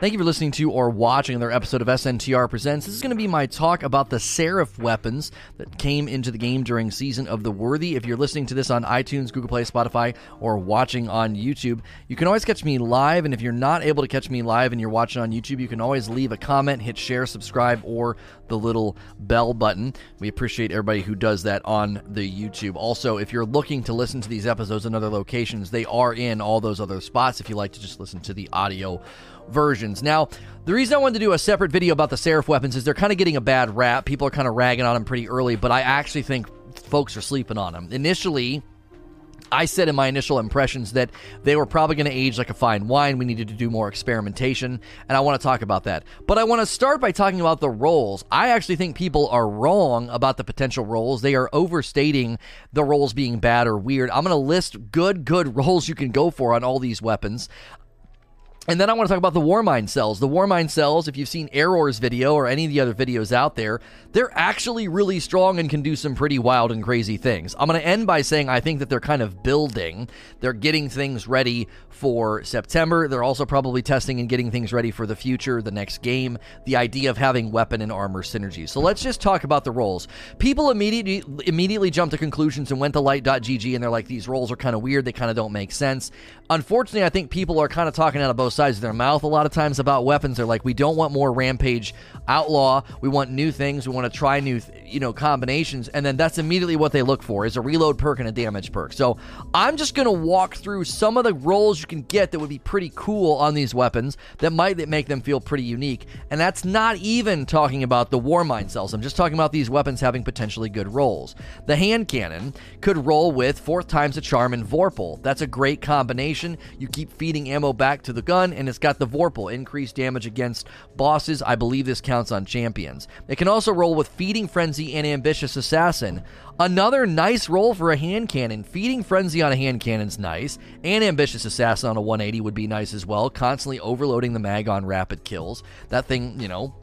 Thank you for listening to or watching another episode of SNTR Presents. This is going to be my talk about the Seraph weapons that came into the game during Season of the Worthy. If you're listening to this on iTunes, Google Play, Spotify, or watching on YouTube, you can always catch me live. And if you're not able to catch me live and you're watching on YouTube, you can always leave a comment, hit share, subscribe, or the little bell button. We appreciate everybody who does that on the YouTube. Also, if you're looking to listen to these episodes in other locations, they are in all those other spots if you like to just listen to the audio versions. Now, the reason I wanted to do a separate video about the Seraph weapons is they're kind of getting a bad rap. People are kind of ragging on them pretty early, but I actually think folks are sleeping on them. Initially, I said in my initial impressions that they were probably going to age like a fine wine. We needed to do more experimentation, and I want to talk about that. But I want to start by talking about the rolls. I actually think people are wrong about the potential rolls. They are overstating the rolls being bad or weird. I'm going to list good, good rolls you can go for on all these weapons. And then I want to talk about the Warmind cells. The Warmind cells, if you've seen Ehroar's video or any of the other videos out there, they're actually really strong and can do some pretty wild and crazy things. I'm going to end by saying I think that they're kind of building. They're getting things ready for September. They're also probably testing and getting things ready for the future, the next game, the idea of having weapon and armor synergy. So let's just talk about the rolls. People immediately immediately jump to conclusions and went to light.gg and they're like these rolls are kind of weird, they kind of don't make sense. Unfortunately, I think people are kind of talking out of both sides of their mouth a lot of times about weapons. They're like, we don't want more Rampage Outlaw. We want new things. We want to try new, you know, combinations. And then that's immediately what they look for is a reload perk and a damage perk. So I'm just going to walk through some of the roles you can get that would be pretty cool on these weapons that might make them feel pretty unique. And that's not even talking about the Warmind cells. I'm just talking about these weapons having potentially good rolls. The hand cannon could roll with fourth times a charm and Vorpal. That's a great combination. You keep feeding ammo back to the gun, and it's got the Vorpal, increased damage against bosses. I believe this counts on champions. It can also roll with Feeding Frenzy and Ambitious Assassin. Another nice roll for a hand cannon. Feeding Frenzy on a hand cannon's nice, and Ambitious Assassin on a 180 would be nice as well. Constantly overloading the mag on rapid kills. That thing, you know,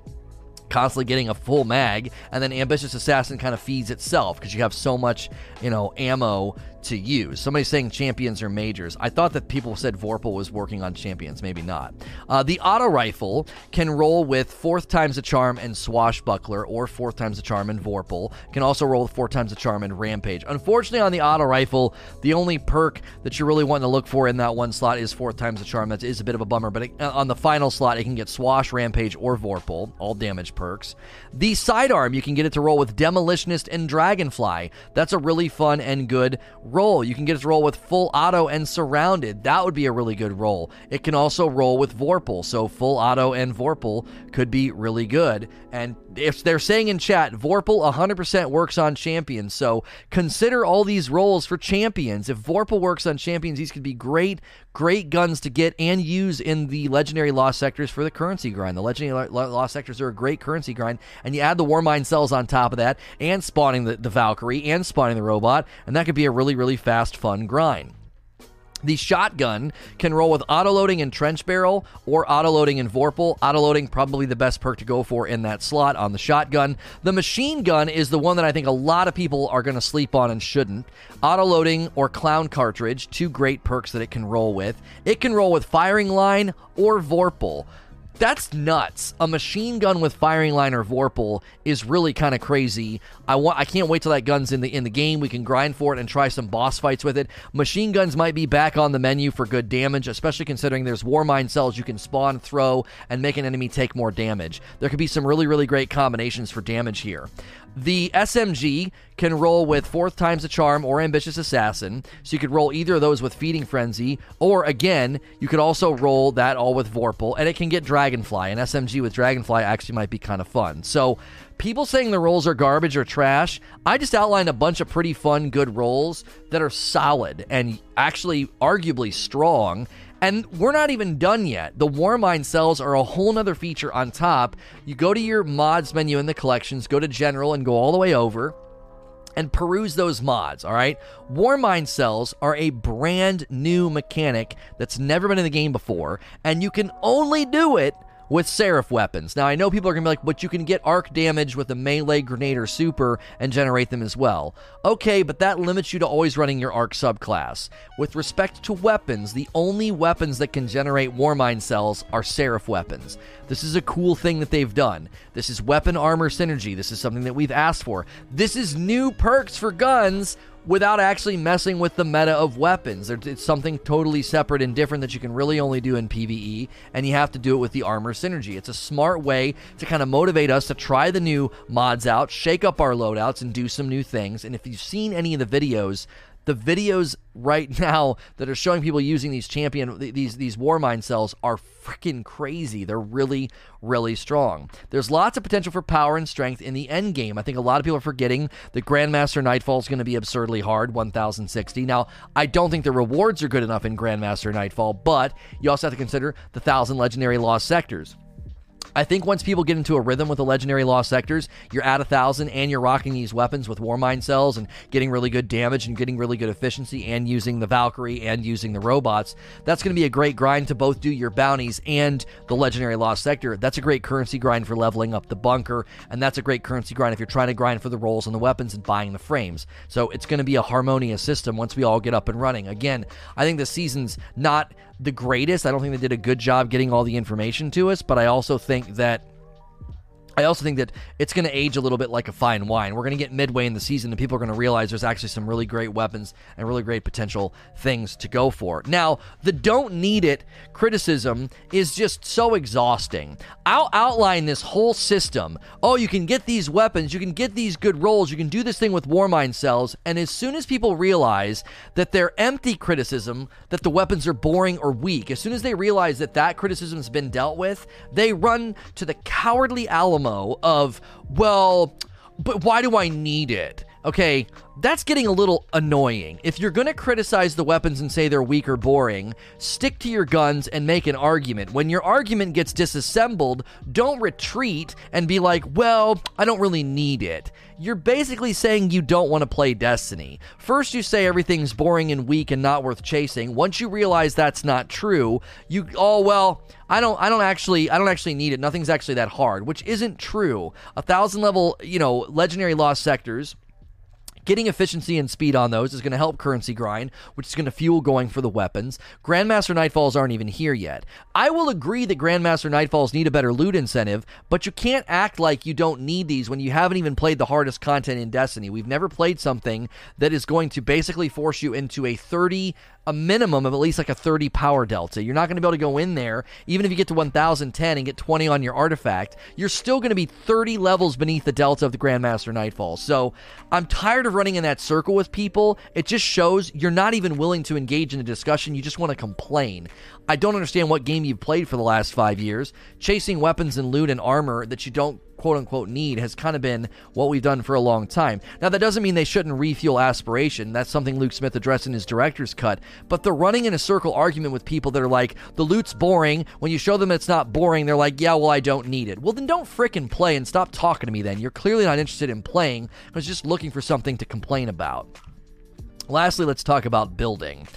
constantly getting a full mag, and then Ambitious Assassin kind of feeds itself because you have so much, you know, ammo to use. Somebody's saying champions are majors. I thought that people said Vorpal was working on champions. Maybe not. Uh, the auto rifle can roll with fourth times a charm and swashbuckler, or fourth times a charm and Vorpal. Can also roll with four times a charm and rampage. Unfortunately, on the auto rifle, the only perk that you're really wanting to look for in that one slot is fourth times a charm. That is a bit of a bummer, but it, uh, on the final slot, it can get swash, rampage, or Vorpal, all damage perks. The sidearm, you can get it to roll with demolitionist and dragonfly. That's a really fun and good roll. You can get it to roll with full auto and surrounded. That would be a really good roll. It can also roll with Vorpal, so full auto and Vorpal could be really good. And if they're saying in chat, Vorpal 100% works on champions, so consider all these rolls for champions. If Vorpal works on champions, these could be great, great guns to get and use in the legendary lost sectors for the currency grind. The legendary lost sectors are a great currency grind, and you add the Warmind cells on top of that, and spawning the, the Valkyrie, and spawning the robot, and that could be a really, really fast, fun grind. The shotgun can roll with autoloading and trench barrel or autoloading and Vorpal. Autoloading probably the best perk to go for in that slot on the shotgun. The machine gun is the one that I think a lot of people are going to sleep on and shouldn't. Autoloading or clown cartridge, two great perks that it can roll with. It can roll with firing line or Vorpal. That's nuts. A machine gun with firing line or Vorpal is really kind of crazy. I want I can't wait till that gun's in the in the game. We can grind for it and try some boss fights with it. Machine guns might be back on the menu for good damage, especially considering there's Warmind cells you can spawn, throw, and make an enemy take more damage. There could be some really, really great combinations for damage here. The SMG can roll with fourth times a charm or ambitious assassin. So you could roll either of those with feeding frenzy, or again, you could also roll that all with Vorpal, and it can get dragonfly. An SMG with dragonfly actually might be kind of fun. So people saying the rolls are garbage or trash, I just outlined a bunch of pretty fun, good rolls that are solid and actually arguably strong. And we're not even done yet. The Warmind cells are a whole nother feature on top. You go to your mods menu in the collections, go to general, and go all the way over and peruse those mods, all right? Warmind cells are a brand new mechanic that's never been in the game before, and you can only do it with Seraph weapons. Now, I know people are going to be like, but you can get arc damage with a melee grenade or super and generate them as well. Okay, but that limits you to always running your arc subclass. With respect to weapons, the only weapons that can generate Warmind cells are Seraph weapons. This is a cool thing that they've done. This is weapon armor synergy. This is something that we've asked for. This is new perks for guns without actually messing with the meta of weapons. It's something totally separate and different that you can really only do in PvE, and you have to do it with the armor synergy. It's a smart way to kind of motivate us to try the new mods out, shake up our loadouts, and do some new things. And if you've seen any of the videos, the videos right now that are showing people using these champion these these Warmind cells are freaking crazy. They're really really strong. There's lots of potential for power and strength in the end game. I think a lot of people are forgetting that Grandmaster Nightfall is going to be absurdly hard, 1060. Now, I don't think the rewards are good enough in Grandmaster Nightfall, but you also have to consider the 1000 legendary lost sectors. I think once people get into a rhythm with the legendary lost sectors, you're at a thousand and you're rocking these weapons with Warmind cells and getting really good damage and getting really good efficiency and using the Valkyrie and using the robots. That's going to be a great grind to both do your bounties and the legendary lost sector. That's a great currency grind for leveling up the bunker, and that's a great currency grind if you're trying to grind for the rolls and the weapons and buying the frames. So it's going to be a harmonious system once we all get up and running. Again, I think the season's not the greatest. I don't think they did a good job getting all the information to us, but I also think that I also think that it's going to age a little bit like a fine wine. We're going to get midway in the season and people are going to realize there's actually some really great weapons and really great potential things to go for. Now, the don't need it criticism is just so exhausting. I'll outline this whole system. Oh, you can get these weapons, you can get these good rolls, you can do this thing with Warmind cells, and as soon as people realize that they're empty criticism, that the weapons are boring or weak, as soon as they realize that that criticism has been dealt with, they run to the cowardly Alamo of, well, but why do I need it? Okay, that's getting a little annoying. If you're going to criticize the weapons and say they're weak or boring, stick to your guns and make an argument. When your argument gets disassembled, don't retreat and be like, well, I don't really need it. You're basically saying you don't want to play Destiny. First, you say everything's boring and weak and not worth chasing. Once you realize that's not true, you, oh, well, I don't I don't actually I don't actually need it. Nothing's actually that hard, which isn't true. A thousand level, you know, legendary lost sectors Getting efficiency and speed on those is going to help currency grind, which is going to fuel going for the weapons. Grandmaster Nightfalls aren't even here yet. I will agree that Grandmaster Nightfalls need a better loot incentive, but you can't act like you don't need these when you haven't even played the hardest content in Destiny. We've never played something that is going to basically force you into a 30 a minimum of at least like a 30 power delta. You're not going to be able to go in there, even if you get to 1010 and get 20 on your artifact, you're still going to be 30 levels beneath the delta of the Grandmaster Nightfall. So I'm tired of running in that circle with people. It just shows you're not even willing to engage in a discussion. You just want to complain. I don't understand what game you've played for the last five years. Chasing weapons and loot and armor that you don't quote unquote need has kind of been what we've done for a long time. Now, that doesn't mean they shouldn't refuel aspiration. That's something Luke Smith addressed in his director's cut. But the running in a circle argument with people that are like, the loot's boring. When you show them it's not boring, they're like, yeah, well, I don't need it. Well, then don't fricking play and stop talking to me then. You're clearly not interested in playing because just looking for something to complain about. Lastly, let's talk about building.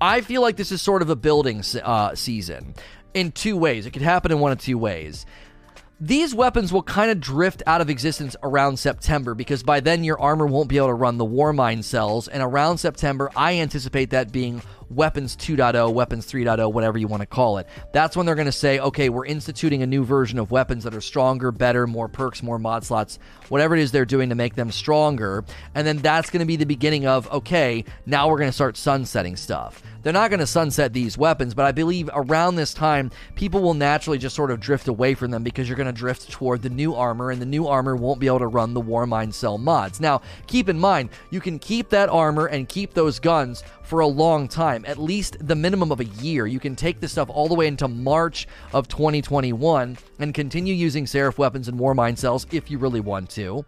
I feel like this is sort of a building uh, season in two ways. It could happen in one of two ways. These weapons will kind of drift out of existence around September because by then your armor won't be able to run the Warmind cells. And around September, I anticipate that being Weapons 2.0, Weapons 3.0, whatever you want to call it. That's when they're going to say, okay, we're instituting a new version of weapons that are stronger, better, more perks, more mod slots, whatever it is they're doing to make them stronger. And then that's going to be the beginning of, okay, now we're going to start sunsetting stuff. They're not going to sunset these weapons, but I believe around this time, people will naturally just sort of drift away from them because you're going to drift toward the new armor, and the new armor won't be able to run the War Warmind Cell mods. Now, keep in mind, you can keep that armor and keep those guns for a long time, at least the minimum of a year. You can take this stuff all the way into March of 2021 and continue using Seraph weapons and War Warmind cells if you really want to.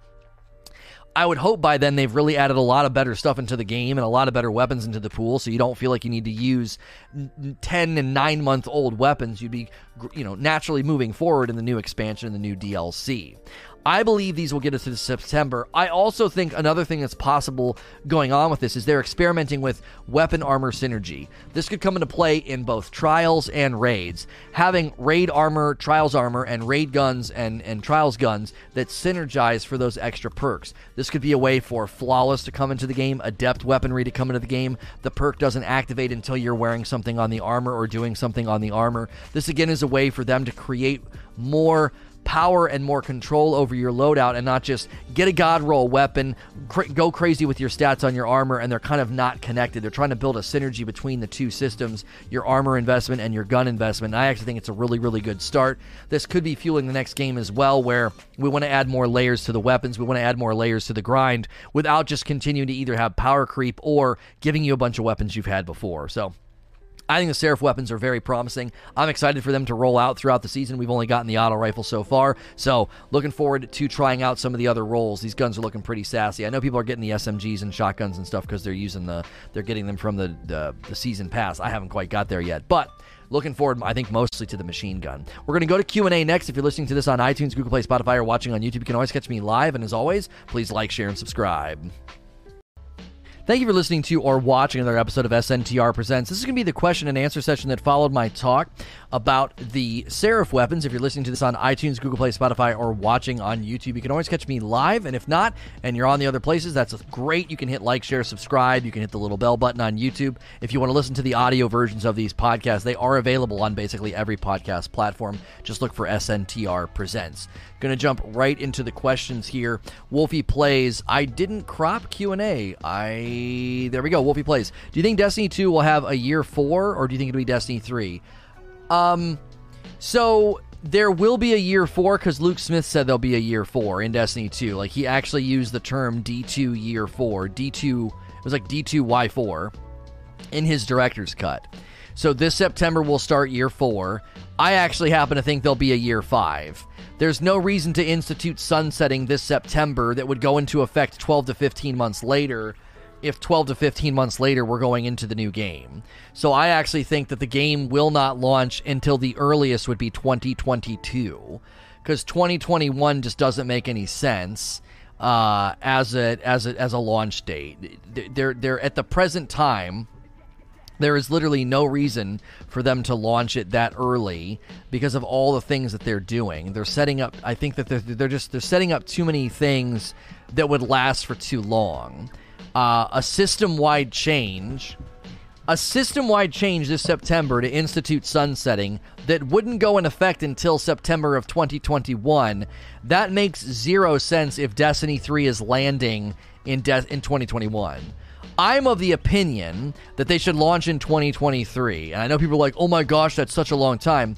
I would hope by then they've really added a lot of better stuff into the game and a lot of better weapons into the pool, so you don't feel like you need to use ten and nine month old weapons. You'd be, you know, naturally moving forward in the new expansion and the new DLC. I believe these will get us to September. I also think another thing that's possible going on with this is they're experimenting with weapon armor synergy. This could come into play in both trials and raids. Having raid armor, trials armor, and raid guns and, and trials guns that synergize for those extra perks. This could be a way for flawless to come into the game, adept weaponry to come into the game. The perk doesn't activate until you're wearing something on the armor or doing something on the armor. This again is a way for them to create more power and more control over your loadout and not just get a god roll weapon, cr- go crazy with your stats on your armor, and they're kind of not connected. They're trying to build a synergy between the two systems, your armor investment and your gun investment. And I actually think it's a really, really good start. This could be fueling the next game as well, where we want to add more layers to the weapons, we want to add more layers to the grind without just continuing to either have power creep or giving you a bunch of weapons you've had before. So I think the Seraph weapons are very promising. I'm excited for them to roll out throughout the season. We've only gotten the auto rifle so far, so looking forward to trying out some of the other rolls. These guns are looking pretty sassy. I know people are getting the SMGs and shotguns and stuff because they're using the they're getting them from the, the the season pass. I haven't quite got there yet, but looking forward i think mostly to the machine gun we're going to go to q&a next if you're listening to this on itunes google play spotify or watching on youtube you can always catch me live and as always please like share and subscribe Thank you for listening to or watching another episode of SNTR Presents. This is going to be the question and answer session that followed my talk about the Seraph weapons. If you're listening to this on iTunes, Google Play, Spotify, or watching on YouTube, you can always catch me live. And if not, and you're on the other places, that's great. You can hit like, share, subscribe. You can hit the little bell button on YouTube. If you want to listen to the audio versions of these podcasts, they are available on basically every podcast platform. Just look for SNTR Presents. Going to jump right into the questions here. Wolfie plays. I didn't crop Q and A. I there we go. Wolfie plays. Do you think Destiny two will have a year four, or do you think it'll be Destiny three? Um, so there will be a year four because Luke Smith said there'll be a year four in Destiny 2. Like he actually used the term D2 year four. D2 it was like D2Y4 in his director's cut. So this September will start year four. I actually happen to think there'll be a year five. There's no reason to institute sunsetting this September that would go into effect 12 to 15 months later if 12 to 15 months later we're going into the new game. So I actually think that the game will not launch until the earliest would be 2022 because 2021 just doesn't make any sense uh, as a as a as a launch date. They're they're at the present time there is literally no reason for them to launch it that early because of all the things that they're doing. They're setting up. I think that they're, they're just they're setting up too many things that would last for too long. Uh, a system-wide change, a system-wide change this September to institute sunsetting that wouldn't go in effect until September of 2021. That makes zero sense if Destiny 3 is landing in de- in 2021. I'm of the opinion that they should launch in 2023. And I know people are like, oh my gosh, that's such a long time.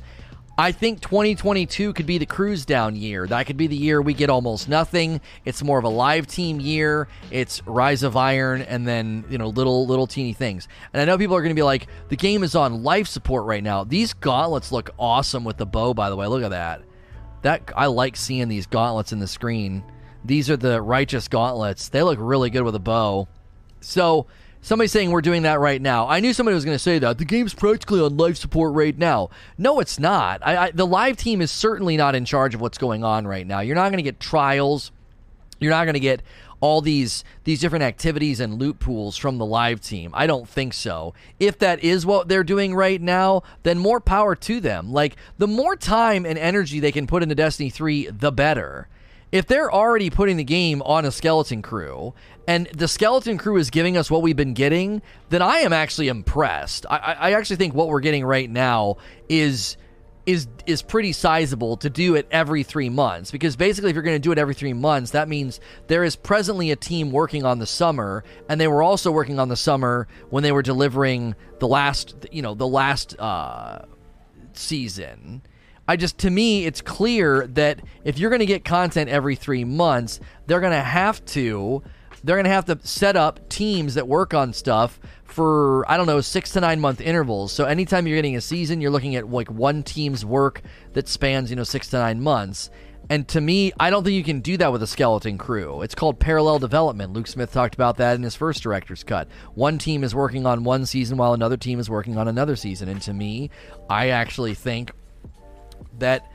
I think 2022 could be the cruise down year. That could be the year we get almost nothing. It's more of a live team year. It's Rise of Iron and then, you know, little little teeny things. And I know people are going to be like, the game is on life support right now. These gauntlets look awesome with the bow by the way. Look at that. That I like seeing these gauntlets in the screen. These are the righteous gauntlets. They look really good with a bow. So somebody's saying we're doing that right now. I knew somebody was going to say that the game's practically on life support right now. No, it's not. I, I, the live team is certainly not in charge of what's going on right now. You're not going to get trials. You're not going to get all these these different activities and loot pools from the live team. I don't think so. If that is what they're doing right now, then more power to them. Like the more time and energy they can put into Destiny 3, the better if they're already putting the game on a skeleton crew and the skeleton crew is giving us what we've been getting, then I am actually impressed. I, I actually think what we're getting right now is is is pretty sizable to do it every three months because basically if you're going to do it every three months that means there is presently a team working on the summer and they were also working on the summer when they were delivering the last you know the last uh, season I just, to me, it's clear that if you're going to get content every three months, they're going to have to, they're going to have to set up teams that work on stuff for, I don't know, six to nine month intervals. So anytime you're getting a season, you're looking at like one team's work that spans, you know, six to nine months. And to me, I don't think you can do that with a skeleton crew. It's called parallel development. Luke Smith talked about that in his first director's cut. One team is working on one season while another team is working on another season. And to me, I actually think that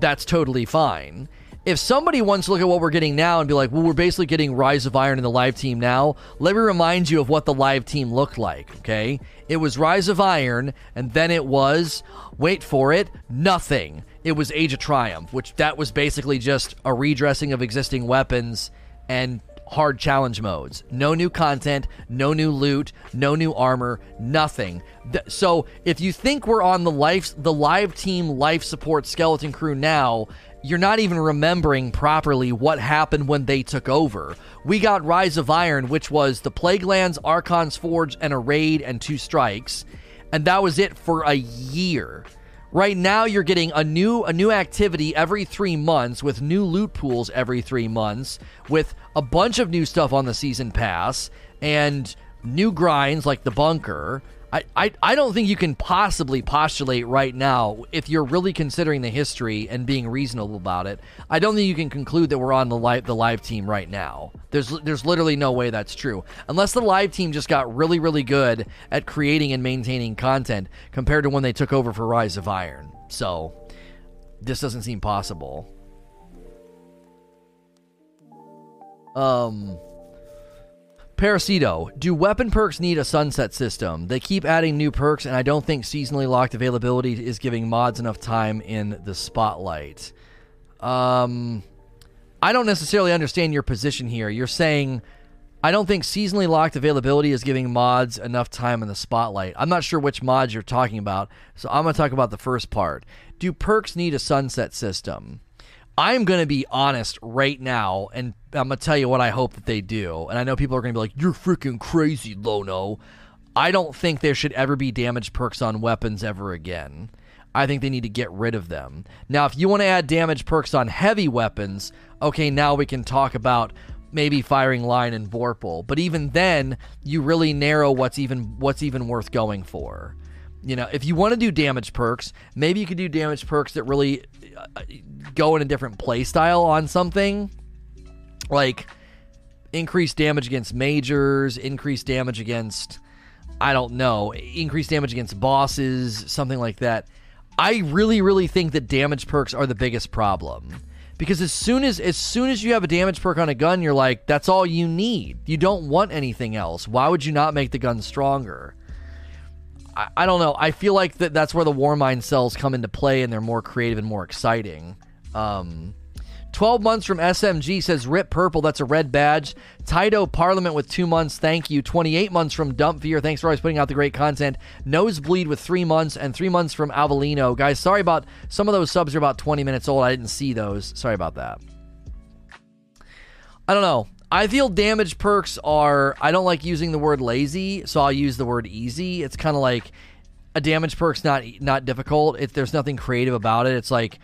that's totally fine. if somebody wants to look at what we're getting now and be like, well, we're basically getting Rise of Iron in the live team now, let me remind you of what the live team looked like, okay? It was Rise of Iron, and then it was, wait for it, nothing. It was Age of Triumph, which that was basically just a redressing of existing weapons and hard challenge modes. No new content, no new loot, no new armor, nothing. So if you think we're on the life the live team life support skeleton crew now, you're not even remembering properly what happened when they took over. We got Rise of Iron, which was the Plaguelands, Archon's Forge, and a raid and two strikes, and that was it for a year. Right now, you're getting a new a new activity every three months with new loot pools every three months, with a bunch of new stuff on the season pass and new grinds like the bunker. I, I, don't think you can possibly postulate right now, if you're really considering the history and being reasonable about it, I don't think you can conclude that we're on the live, the live team right now. There's, there's literally no way that's true. Unless the live team just got really, really good at creating and maintaining content compared to when they took over for Rise of Iron. So, this doesn't seem possible. Um. Parasito, do weapon perks need a sunset system? They keep adding new perks, and I don't think seasonally locked availability is giving mods enough time in the spotlight. Um, I don't necessarily understand your position here. You're saying I don't think seasonally locked availability is giving mods enough time in the spotlight. I'm not sure which mods you're talking about, so I'm going to talk about the first part. Do perks need a sunset system? I'm going to be honest right now, and I'm going to tell you what I hope that they do. And I know people are going to be like, you're freaking crazy, Lono. I don't think there should ever be damage perks on weapons ever again. I think they need to get rid of them. Now, if you want to add damage perks on heavy weapons, okay, now we can talk about maybe firing line and Vorpal. But even then, you really narrow what's even what's even worth going for. You know, if you want to do damage perks, maybe you could do damage perks that really uh, go in a different play style on something. Like increase damage against majors, increase damage against I don't know, increase damage against bosses, something like that. I really really think that damage perks are the biggest problem. Because as soon as as soon as you have a damage perk on a gun, you're like that's all you need. You don't want anything else. Why would you not make the gun stronger? I, I don't know. I feel like that that's where the war Warmind cells come into play, and they're more creative and more exciting. Um, 12 months from SMG says Rip Purple. That's a red badge. Taito Parliament with two months. Thank you. 28 months from Dump Fear, Thanks for always putting out the great content. Nosebleed with three months and three months from Avelino. Guys, sorry about some of those subs are about 20 minutes old. I didn't see those. Sorry about that. I don't know. I feel damage perks are. I don't like using the word lazy, so I'll use the word easy. It's kind of like a damage perk's not not difficult. It, there's nothing creative about it. It's like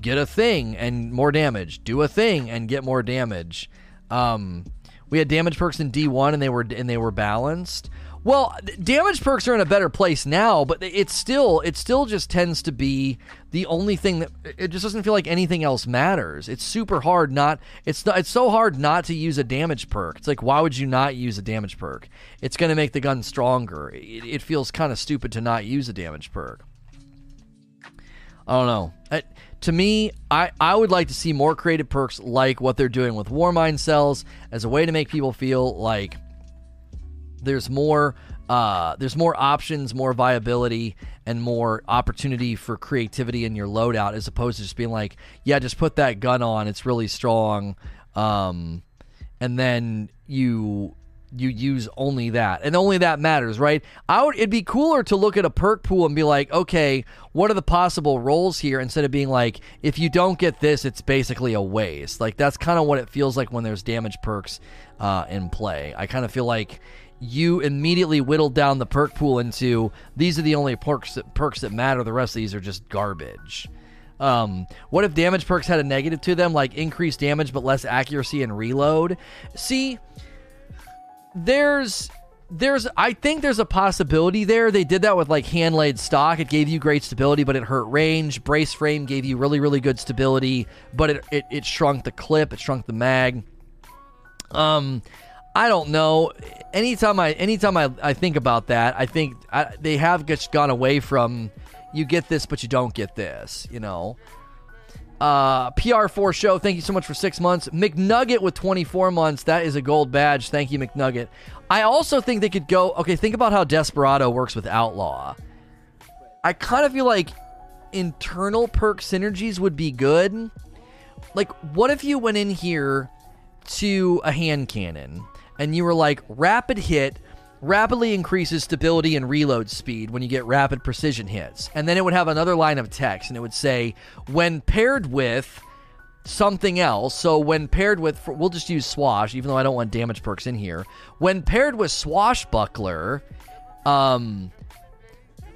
get a thing and more damage. Do a thing and get more damage. Um, we had damage perks in D1 and they were and they were balanced. Well, damage perks are in a better place now, but it's still it still just tends to be the only thing that it just doesn't feel like anything else matters. It's super hard not it's not, it's so hard not to use a damage perk. It's like why would you not use a damage perk? It's going to make the gun stronger. It, it feels kind of stupid to not use a damage perk. I don't know. I, to me, I, I would like to see more creative perks like what they're doing with war Warmind cells as a way to make people feel like there's more uh, there's more options, more viability, and more opportunity for creativity in your loadout, as opposed to just being like, yeah, just put that gun on, it's really strong, um, and then you you use only that. And only that matters right? I would it'd be cooler to look at a perk pool and be like okay what are the possible rolls here instead of being like if you don't get this it's basically a waste. Like that's kind of what it feels like when there's damage perks uh, in play. I kind of feel like you immediately whittled down the perk pool into these are the only perks that, perks that matter. The rest of these are just garbage. Um, what if damage perks had a negative to them, like increased damage but less accuracy and reload? See, there's there's I think there's a possibility there. They did that with like hand laid stock. It gave you great stability, but it hurt range. Brace frame gave you really, really good stability, but it it, it shrunk the clip, it shrunk the mag. Um I don't know. Anytime I anytime I, I think about that, I think I, they have just gone away from you get this, but you don't get this. You know, Uh, PR4 show, thank you so much for six months. McNugget with 24 months, that is a gold badge. Thank you, McNugget. I also think they could go, okay, think about how Desperado works with Outlaw. I kind of feel like internal perk synergies would be good. Like, what if you went in here to a hand cannon and you were like, rapid hit rapidly increases stability and reload speed when you get rapid precision hits. And then it would have another line of text and it would say, when paired with something else. So when paired with, we'll just use Swash, even though I don't want damage perks in here. When paired with Swashbuckler, um,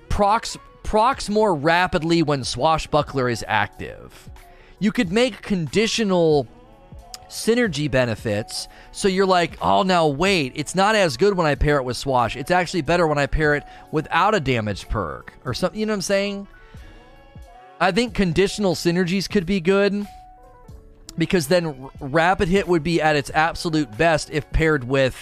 procs procs more rapidly when Swashbuckler is active. You could make conditional synergy benefits. So you're like, oh, now wait, it's not as good when I pair it with Swash. It's actually better when I pair it without a damage perk or something. You know what I'm saying? I think conditional synergies could be good because then rapid hit would be at its absolute best if paired with.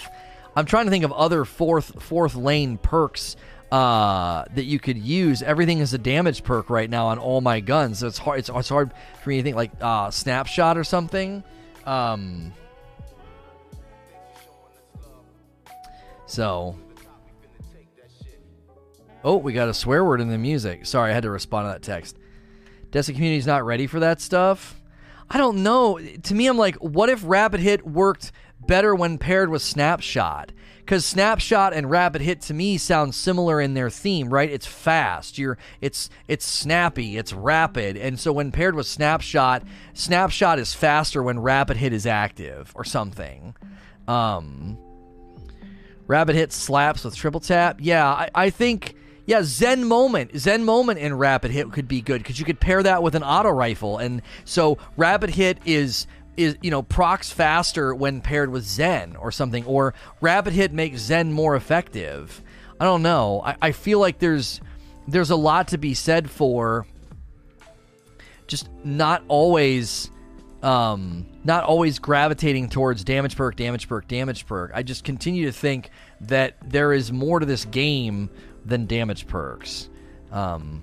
I'm trying to think of other fourth fourth lane perks uh, that you could use. Everything is a damage perk right now on all my guns, so it's hard. It's, it's hard for me to think like uh, snapshot or something. Um, so, oh, we got a swear word in the music. Sorry, I had to respond to that text. Destiny community's not ready for that stuff. I don't know. To me, I'm like, what if Rapid Hit worked better when paired with Snapshot? Because snapshot and rapid hit to me sound similar in their theme right? It's fast. You're it's it's snappy. It's rapid. And so when paired with snapshot snapshot is faster when rapid hit is active or something. Um rapid hit slaps with triple tap. Yeah i, I think yeah, Zen Moment. Zen Moment in Rapid Hit could be good because you could pair that with an auto rifle. And so Rapid Hit is is you know procs faster when paired with Zen or something, or Rapid Hit makes Zen more effective. I don't know. I, I feel like there's there's a lot to be said for just not always um, not always gravitating towards damage perk, damage perk, damage perk. I just continue to think that there is more to this game than damage perks. Um,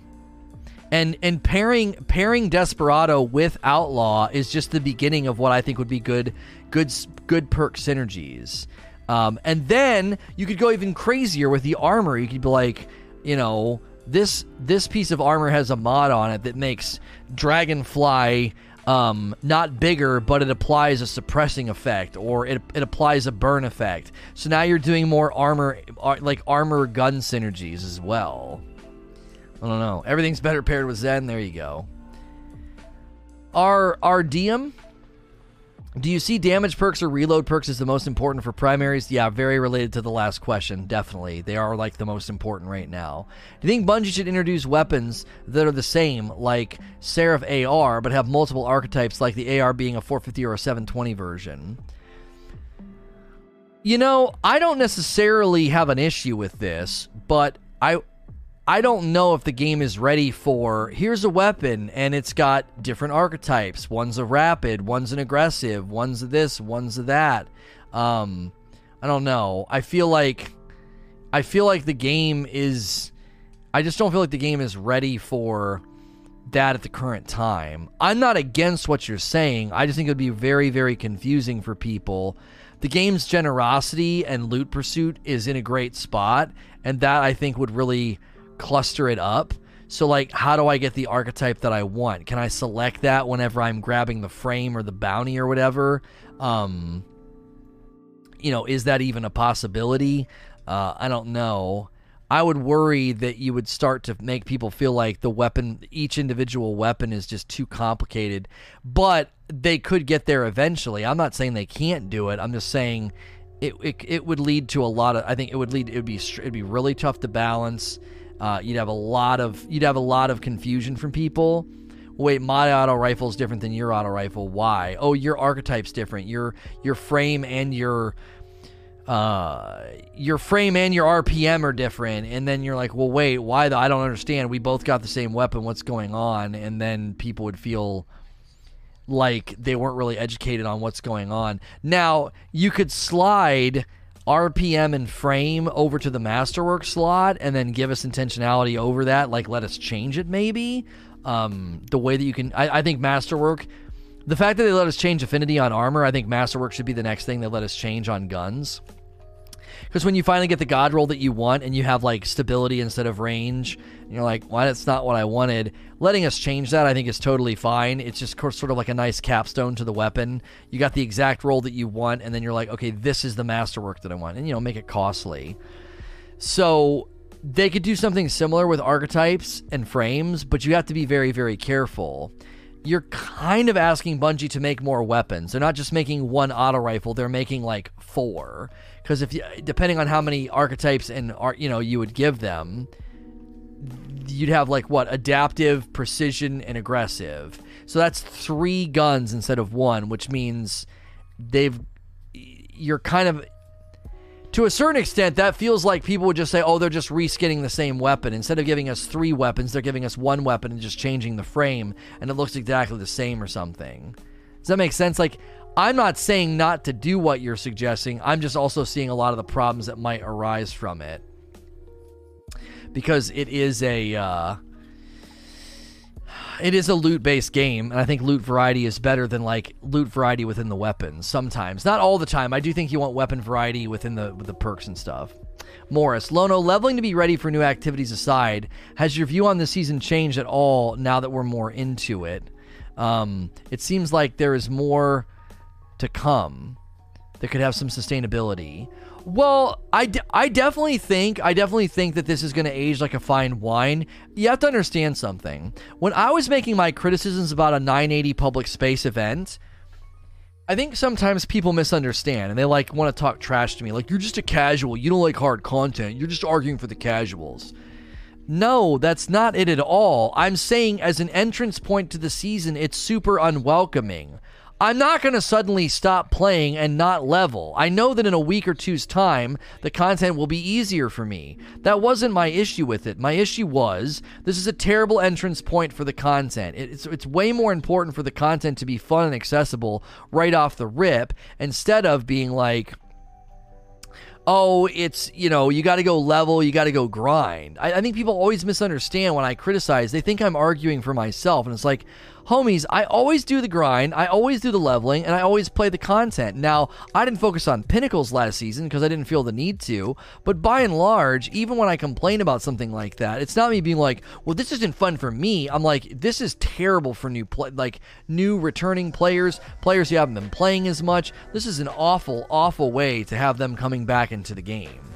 and and pairing pairing Desperado with Outlaw is just the beginning of what I think would be good good good perk synergies. Um, and then you could go even crazier with the armor. You could be like, you know, this this piece of armor has a mod on it that makes Dragonfly um, not bigger, but it applies a suppressing effect or it, it applies a burn effect. So now you're doing more armor, like armor gun synergies as well. I don't know. Everything's better paired with Zen. There you go. Our our DM. Do you see damage perks or reload perks as the most important for primaries? Yeah, very related to the last question. Definitely, they are like the most important right now. Do you think Bungie should introduce weapons that are the same, like Seraph AR, but have multiple archetypes, like the AR being a 450 or a 720 version? You know, I don't necessarily have an issue with this, but I I don't know if the game is ready for here's a weapon and it's got different archetypes. One's a rapid, one's an aggressive, one's a this, one's a that. Um, I don't know. I feel like I feel like the game is I just don't feel like the game is ready for that at the current time. I'm not against what you're saying. I just think it would be very very confusing for people. The game's generosity and loot pursuit is in a great spot and that I think would really cluster it up. So, like, how do I get the archetype that I want? Can I select that whenever I'm grabbing the frame or the bounty or whatever? Um, you know, is that even a possibility? Uh, I don't know. I would worry that you would start to make people feel like the weapon, each individual weapon, is just too complicated. But they could get there eventually. I'm not saying they can't do it. I'm just saying it, it, it would lead to a lot of. I think it would lead. It would be it'd be really tough to balance. Uh, you'd have a lot of you'd have a lot of confusion from people. Wait, my auto rifle is different than your auto rifle. Why? Oh, your archetype's different. Your your frame and your uh, your frame and your RPM are different. And then you're like, well, wait, why? The, I don't understand. We both got the same weapon. What's going on? And then people would feel like they weren't really educated on what's going on. Now you could slide RPM and frame over to the masterwork slot and then give us intentionality over that, like let us change it maybe. Um, the way that you can, I, I think Masterwork, the fact that they let us change affinity on armor, I think Masterwork should be the next thing they let us change on guns. Because when you finally get the god roll that you want and you have like stability instead of range, you're like, why that's not what I wanted. Letting us change that, I think, is totally fine. It's just sort of like a nice capstone to the weapon. You got the exact roll that you want, and then you're like, okay, this is the masterwork that I want, and you know, make it costly. So they could do something similar with archetypes and frames, but you have to be very, very careful. You're kind of asking Bungie to make more weapons. They're not just making one auto rifle; they're making like four. Because if you, depending on how many archetypes and art you know you would give them, you'd have like what adaptive, precision, and aggressive. So that's three guns instead of one, which means they've you're kind of to a certain extent that feels like people would just say, "Oh, they're just reskinning the same weapon instead of giving us three weapons, they're giving us one weapon and just changing the frame and it looks exactly the same or something." Does that make sense? Like I'm not saying not to do what you're suggesting. I'm just also seeing a lot of the problems that might arise from it because it is a uh, it is a loot based game, and I think loot variety is better than like loot variety within the weapons. Sometimes, not all the time. I do think you want weapon variety within the with the perks and stuff. Morris Lono leveling to be ready for new activities aside, has your view on the season changed at all now that we're more into it? Um, it seems like there is more to come that could have some sustainability. Well, I, d- I definitely think I definitely think that this is going to age like a fine wine. You have to understand something. When I was making my criticisms about a 980 public space event, I think sometimes people misunderstand and they like want to talk trash to me like you're just a casual, you don't like hard content, you're just arguing for the casuals. No, that's not it at all. I'm saying as an entrance point to the season, it's super unwelcoming. I'm not going to suddenly stop playing and not level. I know that in a week or two's time, the content will be easier for me. That wasn't my issue with it. My issue was this is a terrible entrance point for the content. It's, it's way more important for the content to be fun and accessible right off the rip instead of being like, oh, it's, you know, you got to go level, you got to go grind. I, I, think people always misunderstand when I criticize. They think I'm arguing for myself. And it's like, homies, I always do the grind, I always do the leveling, and I always play the content. Now, I didn't focus on pinnacles last season because I didn't feel the need to, but by and large, even when I complain about something like that, it's not me being like, well, this isn't fun for me. I'm like, this is terrible for new play, like new returning players, players who haven't been playing as much. This is an awful, awful way to have them coming back into the game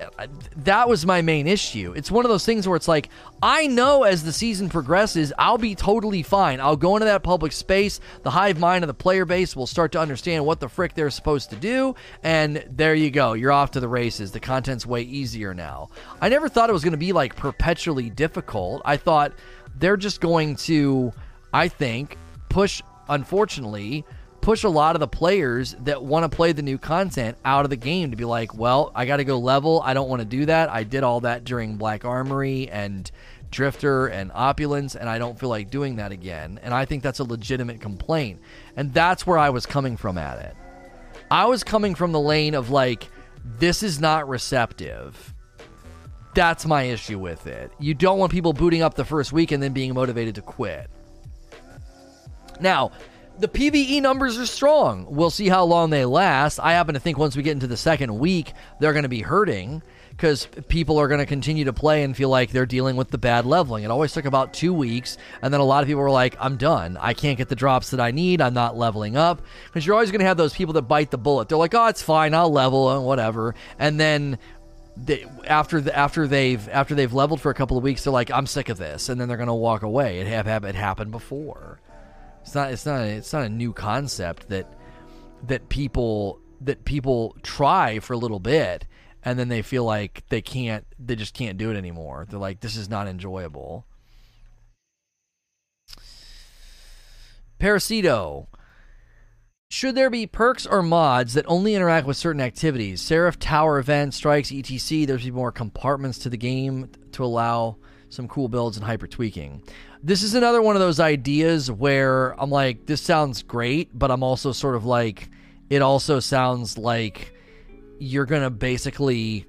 Uh, that was my main issue. It's one of those things where it's like, I know as the season progresses, I'll be totally fine. I'll go into that public space. The hive mind of the player base will start to understand what the frick they're supposed to do. And there you go. You're off to the races. The content's way easier now. I never thought it was going to be like perpetually difficult. I thought they're just going to, I think, push, unfortunately, push a lot of the players that want to play the new content out of the game to be like, well, I got to go level. I don't want to do that. I did all that during Black Armory and Drifter and Opulence, and I don't feel like doing that again. And I think that's a legitimate complaint. And that's where I was coming from at it. I was coming from the lane of like, this is not receptive. That's my issue with it. You don't want people booting up the first week and then being motivated to quit. Now, the PVE numbers are strong. We'll see how long they last. I happen to think once we get into the second week, they're going to be hurting because people are going to continue to play and feel like they're dealing with the bad leveling. It always took about two weeks, and then a lot of people were like, I'm done. I can't get the drops that I need. I'm not leveling up. Because you're always going to have those people that bite the bullet. They're like, oh, it's fine. I'll level and whatever. And then. They, after the, after they've after they've leveled for a couple of weeks, they're like, "I'm sick of this," and then they're gonna walk away. It have, have it happened before. It's not it's not a, it's not a new concept that that people that people try for a little bit and then they feel like they can't they just can't do it anymore. They're like this is not enjoyable. Parasito. Should there be perks or mods that only interact with certain activities? Seraph Tower events, strikes, etc. There's be more compartments to the game to allow some cool builds and hyper tweaking this is another one of those ideas where I'm like, this sounds great, but I'm also sort of like, it also sounds like you're going to basically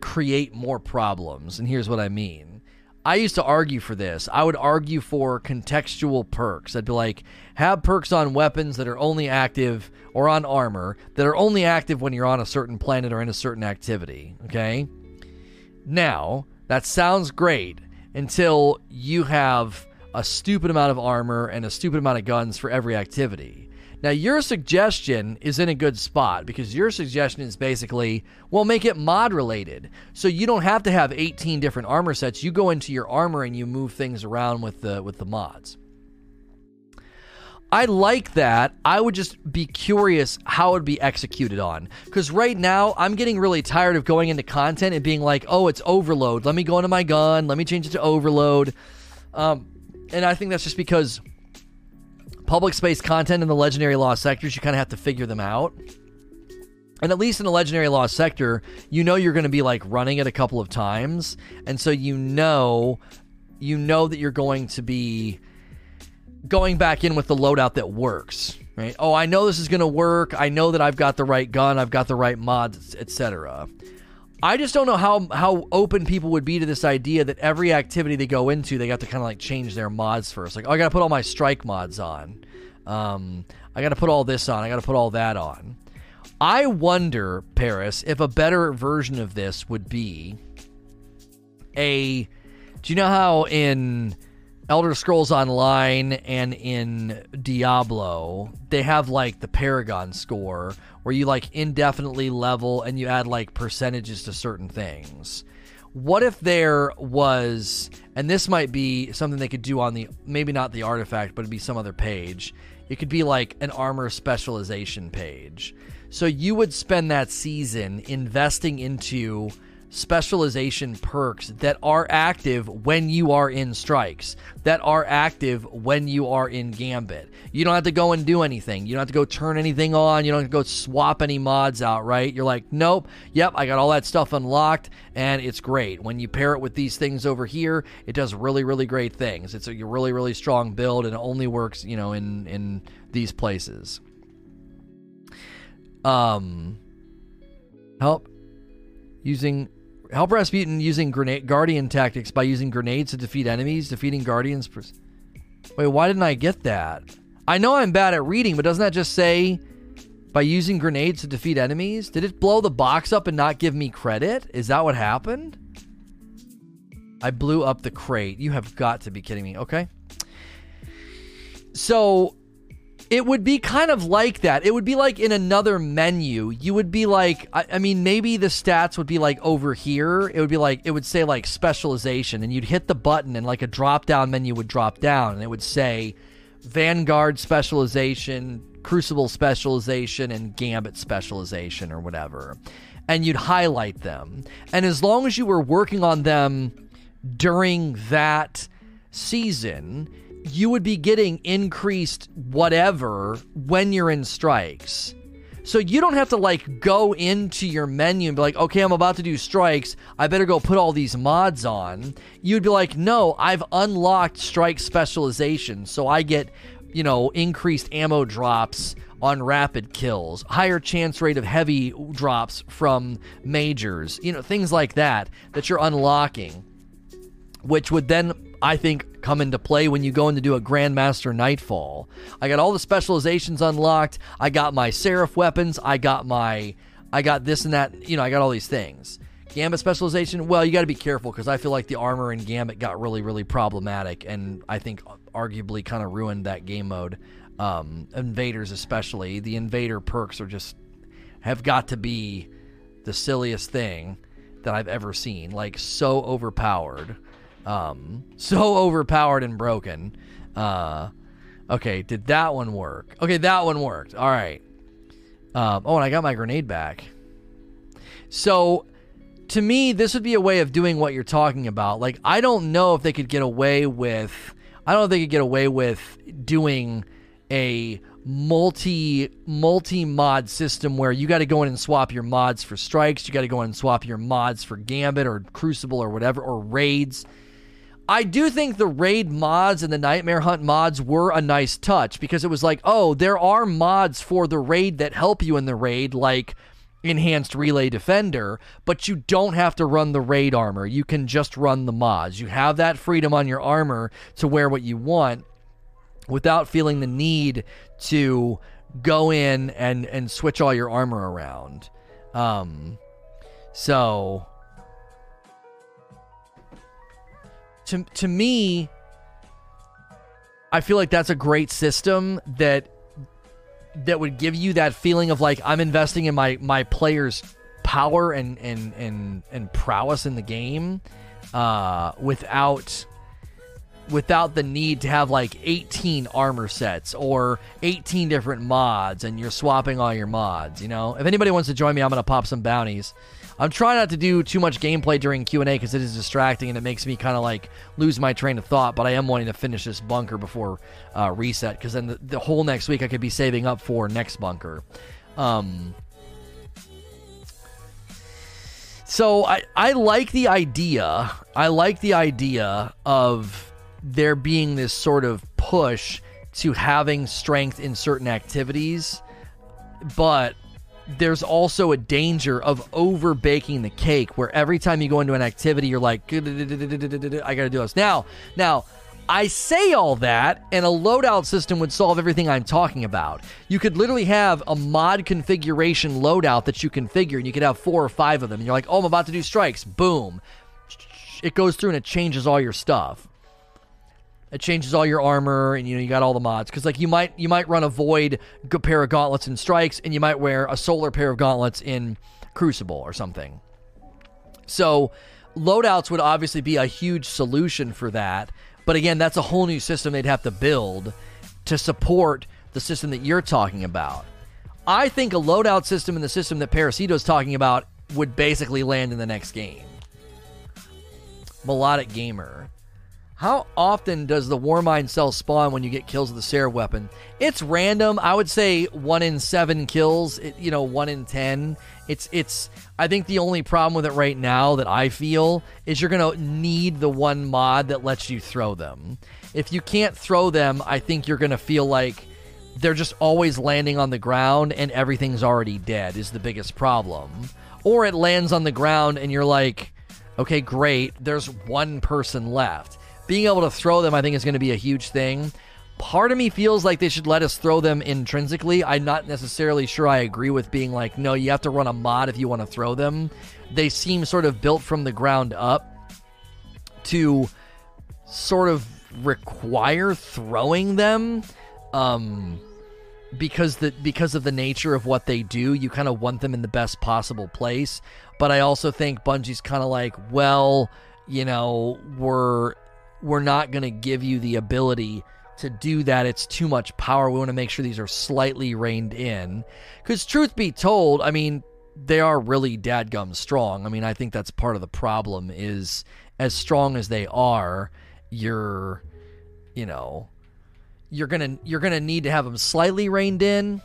create more problems. And here's what I mean I used to argue for this. I would argue for contextual perks. I'd be like, have perks on weapons that are only active or on armor that are only active when you're on a certain planet or in a certain activity. Okay? Now, that sounds great until you have a stupid amount of armor and a stupid amount of guns for every activity. Now, your suggestion is in a good spot because your suggestion is basically, well, make it mod related. So you don't have to have 18 different armor sets. You go into your armor and you move things around with the with the mods. I like that. I would just be curious how it would be executed on. Because right now, I'm getting really tired of going into content and being like, oh, it's overload. Let me go into my gun. Let me change it to overload. Um, and I think that's just because public space content in the legendary lost sectors, you kind of have to figure them out. And at least in the legendary lost sector, you know you're going to be like running it a couple of times, and so you know, you know that you're going to be going back in with the loadout that works. Right? Oh, I know this is going to work. I know that I've got the right gun. I've got the right mods, etc. I just don't know how how open people would be to this idea that every activity they go into, they got to kind of like change their mods first. Like, oh, I got to put all my strike mods on. Um, I got to put all this on. I got to put all that on. I wonder, Paris, if a better version of this would be a. Do you know how in Elder Scrolls Online and in Diablo, they have like the Paragon score where you like indefinitely level and you add like percentages to certain things. What if there was, and this might be something they could do on the, maybe not the artifact, but it'd be some other page. It could be like an armor specialization page. So you would spend that season investing into specialization perks that are active when you are in strikes, that are active when you are in Gambit. You don't have to go and do anything. You don't have to go turn anything on. You don't have to go swap any mods out, right? You're like, nope, yep, I got all that stuff unlocked and it's great. When you pair it with these things over here, it does really, really great things. It's a really, really strong build and it only works, you know, in, in these places. Um, help using Help Rasputin using grenade guardian tactics by using grenades to defeat enemies, defeating guardians. Wait, why didn't I get that? I know I'm bad at reading, but doesn't that just say by using grenades to defeat enemies? Did it blow the box up and not give me credit? Is that what happened? I blew up the crate. You have got to be kidding me. Okay. So it would be kind of like that. It would be like in another menu. You would be like, I, I, mean, maybe the stats would be like over here. It would be like, it would say like specialization, and you'd hit the button, and like a drop down menu would drop down, and it would say Vanguard specialization, Crucible specialization, and Gambit specialization, or whatever. And you'd highlight them. And as long as you were working on them during that season, you would be getting increased whatever when you're in strikes. So you don't have to like go into your menu and be like, okay, I'm about to do strikes. I better go put all these mods on. You'd be like, no, I've unlocked strike specialization. So I get, you know, increased ammo drops on rapid kills, higher chance rate of heavy drops from majors, you know, things like that that you're unlocking, which would then I think come into play when you go in to do a Grandmaster Nightfall. I got all the specializations unlocked. I got my Seraph weapons. I got my, I got this and that. You know, I got all these things. Gambit specialization. Well, you got to be careful because I feel like the armor in Gambit got really, really problematic, and I think arguably kind of ruined that game mode. Um, invaders, especially the invader perks, are just have got to be the silliest thing that I've ever seen. Like so overpowered. Um, so overpowered and broken. Uh, okay, did that one work? Okay, that one worked. All right. Um, oh, and I got my grenade back. So, to me, this would be a way of doing what you're talking about. Like, I don't know if they could get away with. I don't know if they could get away with doing a multi multi mod system where you got to go in and swap your mods for strikes, you got to go in and swap your mods for Gambit or Crucible or whatever or raids. I do think the raid mods and the Nightmare Hunt mods were a nice touch because it was like, oh, there are mods for the raid that help you in the raid, like enhanced relay defender, but you don't have to run the raid armor. You can just run the mods. You have that freedom on your armor to wear what you want without feeling the need to go in and and switch all your armor around. Um so to to me I feel like that's a great system that that would give you that feeling of like I'm investing in my my players' power and and and and prowess in the game uh, without without the need to have like 18 armor sets or 18 different mods and you're swapping all your mods you know? If anybody wants to join me i'm gonna pop some bounties I'm trying not to do too much gameplay during Q and A because it is distracting and it makes me kind of like lose my train of thought. But I am wanting to finish this bunker before uh, reset because then the, the, whole next week I could be saving up for next bunker. Um, so I I like the idea. I like the idea of there being this sort of push to having strength in certain activities, but there's also a danger of over baking the cake where every time you go into an activity you're like i gotta do this. Now now i say all that and a loadout system would solve everything i'm talking about. You could literally have a mod configuration loadout that you configure and you could have four or five of them and you're like oh i'm about to do strikes. Boom. It goes through and it changes all your stuff it changes all your armor, and you know you got all the mods. Because like you might you might run a void pair of gauntlets and strikes, and you might wear a solar pair of gauntlets in Crucible or something. So loadouts would obviously be a huge solution for that. But again, that's a whole new system they'd have to build to support the system that you're talking about. I think a loadout system in the system that Parasito's talking about would basically land in the next game. Melodic Gamer. How often does the Warmind cell spawn when you get kills with the Seraph weapon? It's random. I would say one in seven kills. It, you know, one in ten. It's it's. I think the only problem with it right now that I feel is you're gonna need the one mod that lets you throw them. If you can't throw them, I think you're gonna feel like they're just always landing on the ground and everything's already dead. Is the biggest problem. Or it lands on the ground and you're like, okay, great. There's one person left being able to throw them, I think, is going to be a huge thing. Part of me feels like they should let us throw them intrinsically. I'm not necessarily sure I agree with being like, no, you have to run a mod if you want to throw them. They seem sort of built from the ground up to sort of require throwing them. Um, because the because of the nature of what they do, you kind of want them in the best possible place. But I also think Bungie's kind of like, well, you know, we're we're not going to give you the ability to do that. It's too much power. We want to make sure these are slightly reined in. Because, truth be told, I mean, they are really dadgum strong. I mean, I think that's part of the problem is as strong as they are, you're, you know, you're gonna you're gonna need to have them slightly reined in,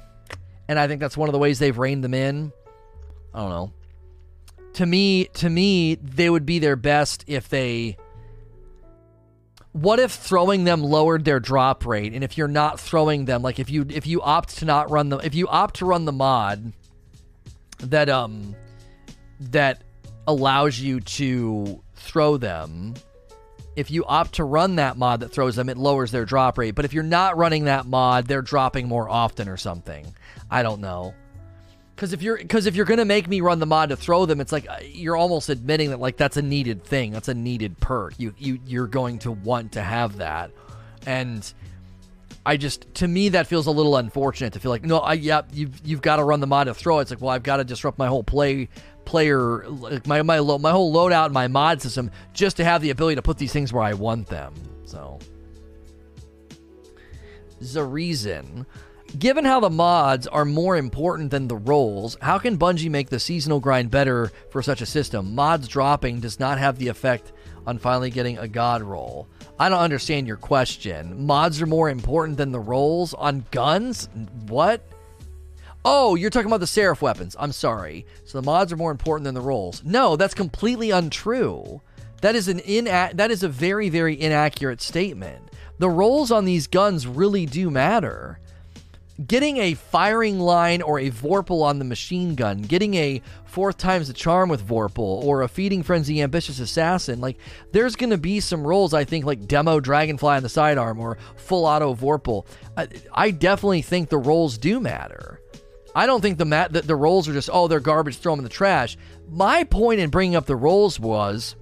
and I think that's one of the ways they've reined them in. I don't know. To me, to me, they would be their best if they what if throwing them lowered their drop rate? And if you're not throwing them like if you if you opt to not run them if you opt to run the mod that um that allows you to throw them if you opt to run that mod that throws them it lowers their drop rate. But if you're not running that mod they're dropping more often or something. I don't know because if you're because if you're gonna make me run the mod to throw them, it's like uh, you're almost admitting that like that's a needed thing. That's a needed perk. You you you're going to want to have that, and I just to me that feels a little unfortunate to feel like no, I yeah you've you've got to run the mod to throw. It's like well I've got to disrupt my whole play player like my my my whole loadout my mod system just to have the ability to put these things where I want them. So. The reason Given how the mods are more important than the rolls, how can Bungie make the seasonal grind better for such a system? Mods dropping does not have the effect on finally getting a god roll. I don't understand your question. Mods are more important than the rolls on guns? What? Oh, you're talking about the Seraph weapons. I'm sorry. So the mods are more important than the rolls. No, that's completely untrue. That is an ina- that is a very very inaccurate statement. The rolls on these guns really do matter getting a firing line or a Vorpal on the machine gun, getting a fourth times the charm with Vorpal, or a feeding frenzy ambitious assassin, like there's going to be some rolls I think like demo Dragonfly on the sidearm or full auto Vorpal. I, I definitely think the rolls do matter. I don't think the mat the, the rolls are just oh they're garbage, throw them in the trash. My point in bringing up the rolls was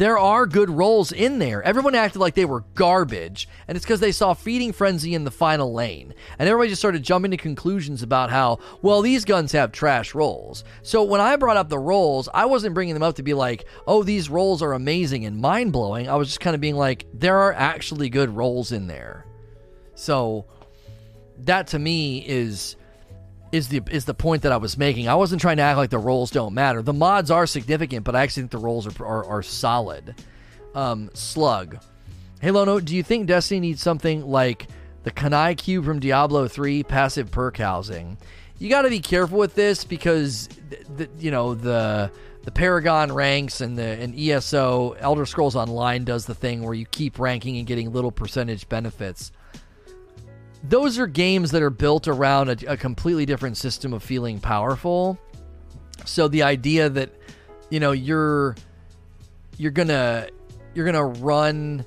there are good rolls in there. Everyone acted like they were garbage, and it's because they saw Feeding Frenzy in the final lane. And everybody just started jumping to conclusions about how, well, these guns have trash rolls. So when I brought up the rolls, I wasn't bringing them up to be like, oh, these rolls are amazing and mind blowing. I was just kind of being like, there are actually good rolls in there. So that to me is is the is the point that I was making. I wasn't trying to act like the rolls don't matter. The mods are significant, but I actually think the rolls are are, are solid. Um, Slug, hey Lono, do you think Destiny needs something like the Kanai cube from Diablo 3 passive perk housing? You got to be careful with this because the, the, you know the the Paragon ranks and the and ESO Elder Scrolls Online does the thing where you keep ranking and getting little percentage benefits those are games that are built around a, a, completely different system of feeling powerful. So the idea that you know you're you're gonna you're gonna run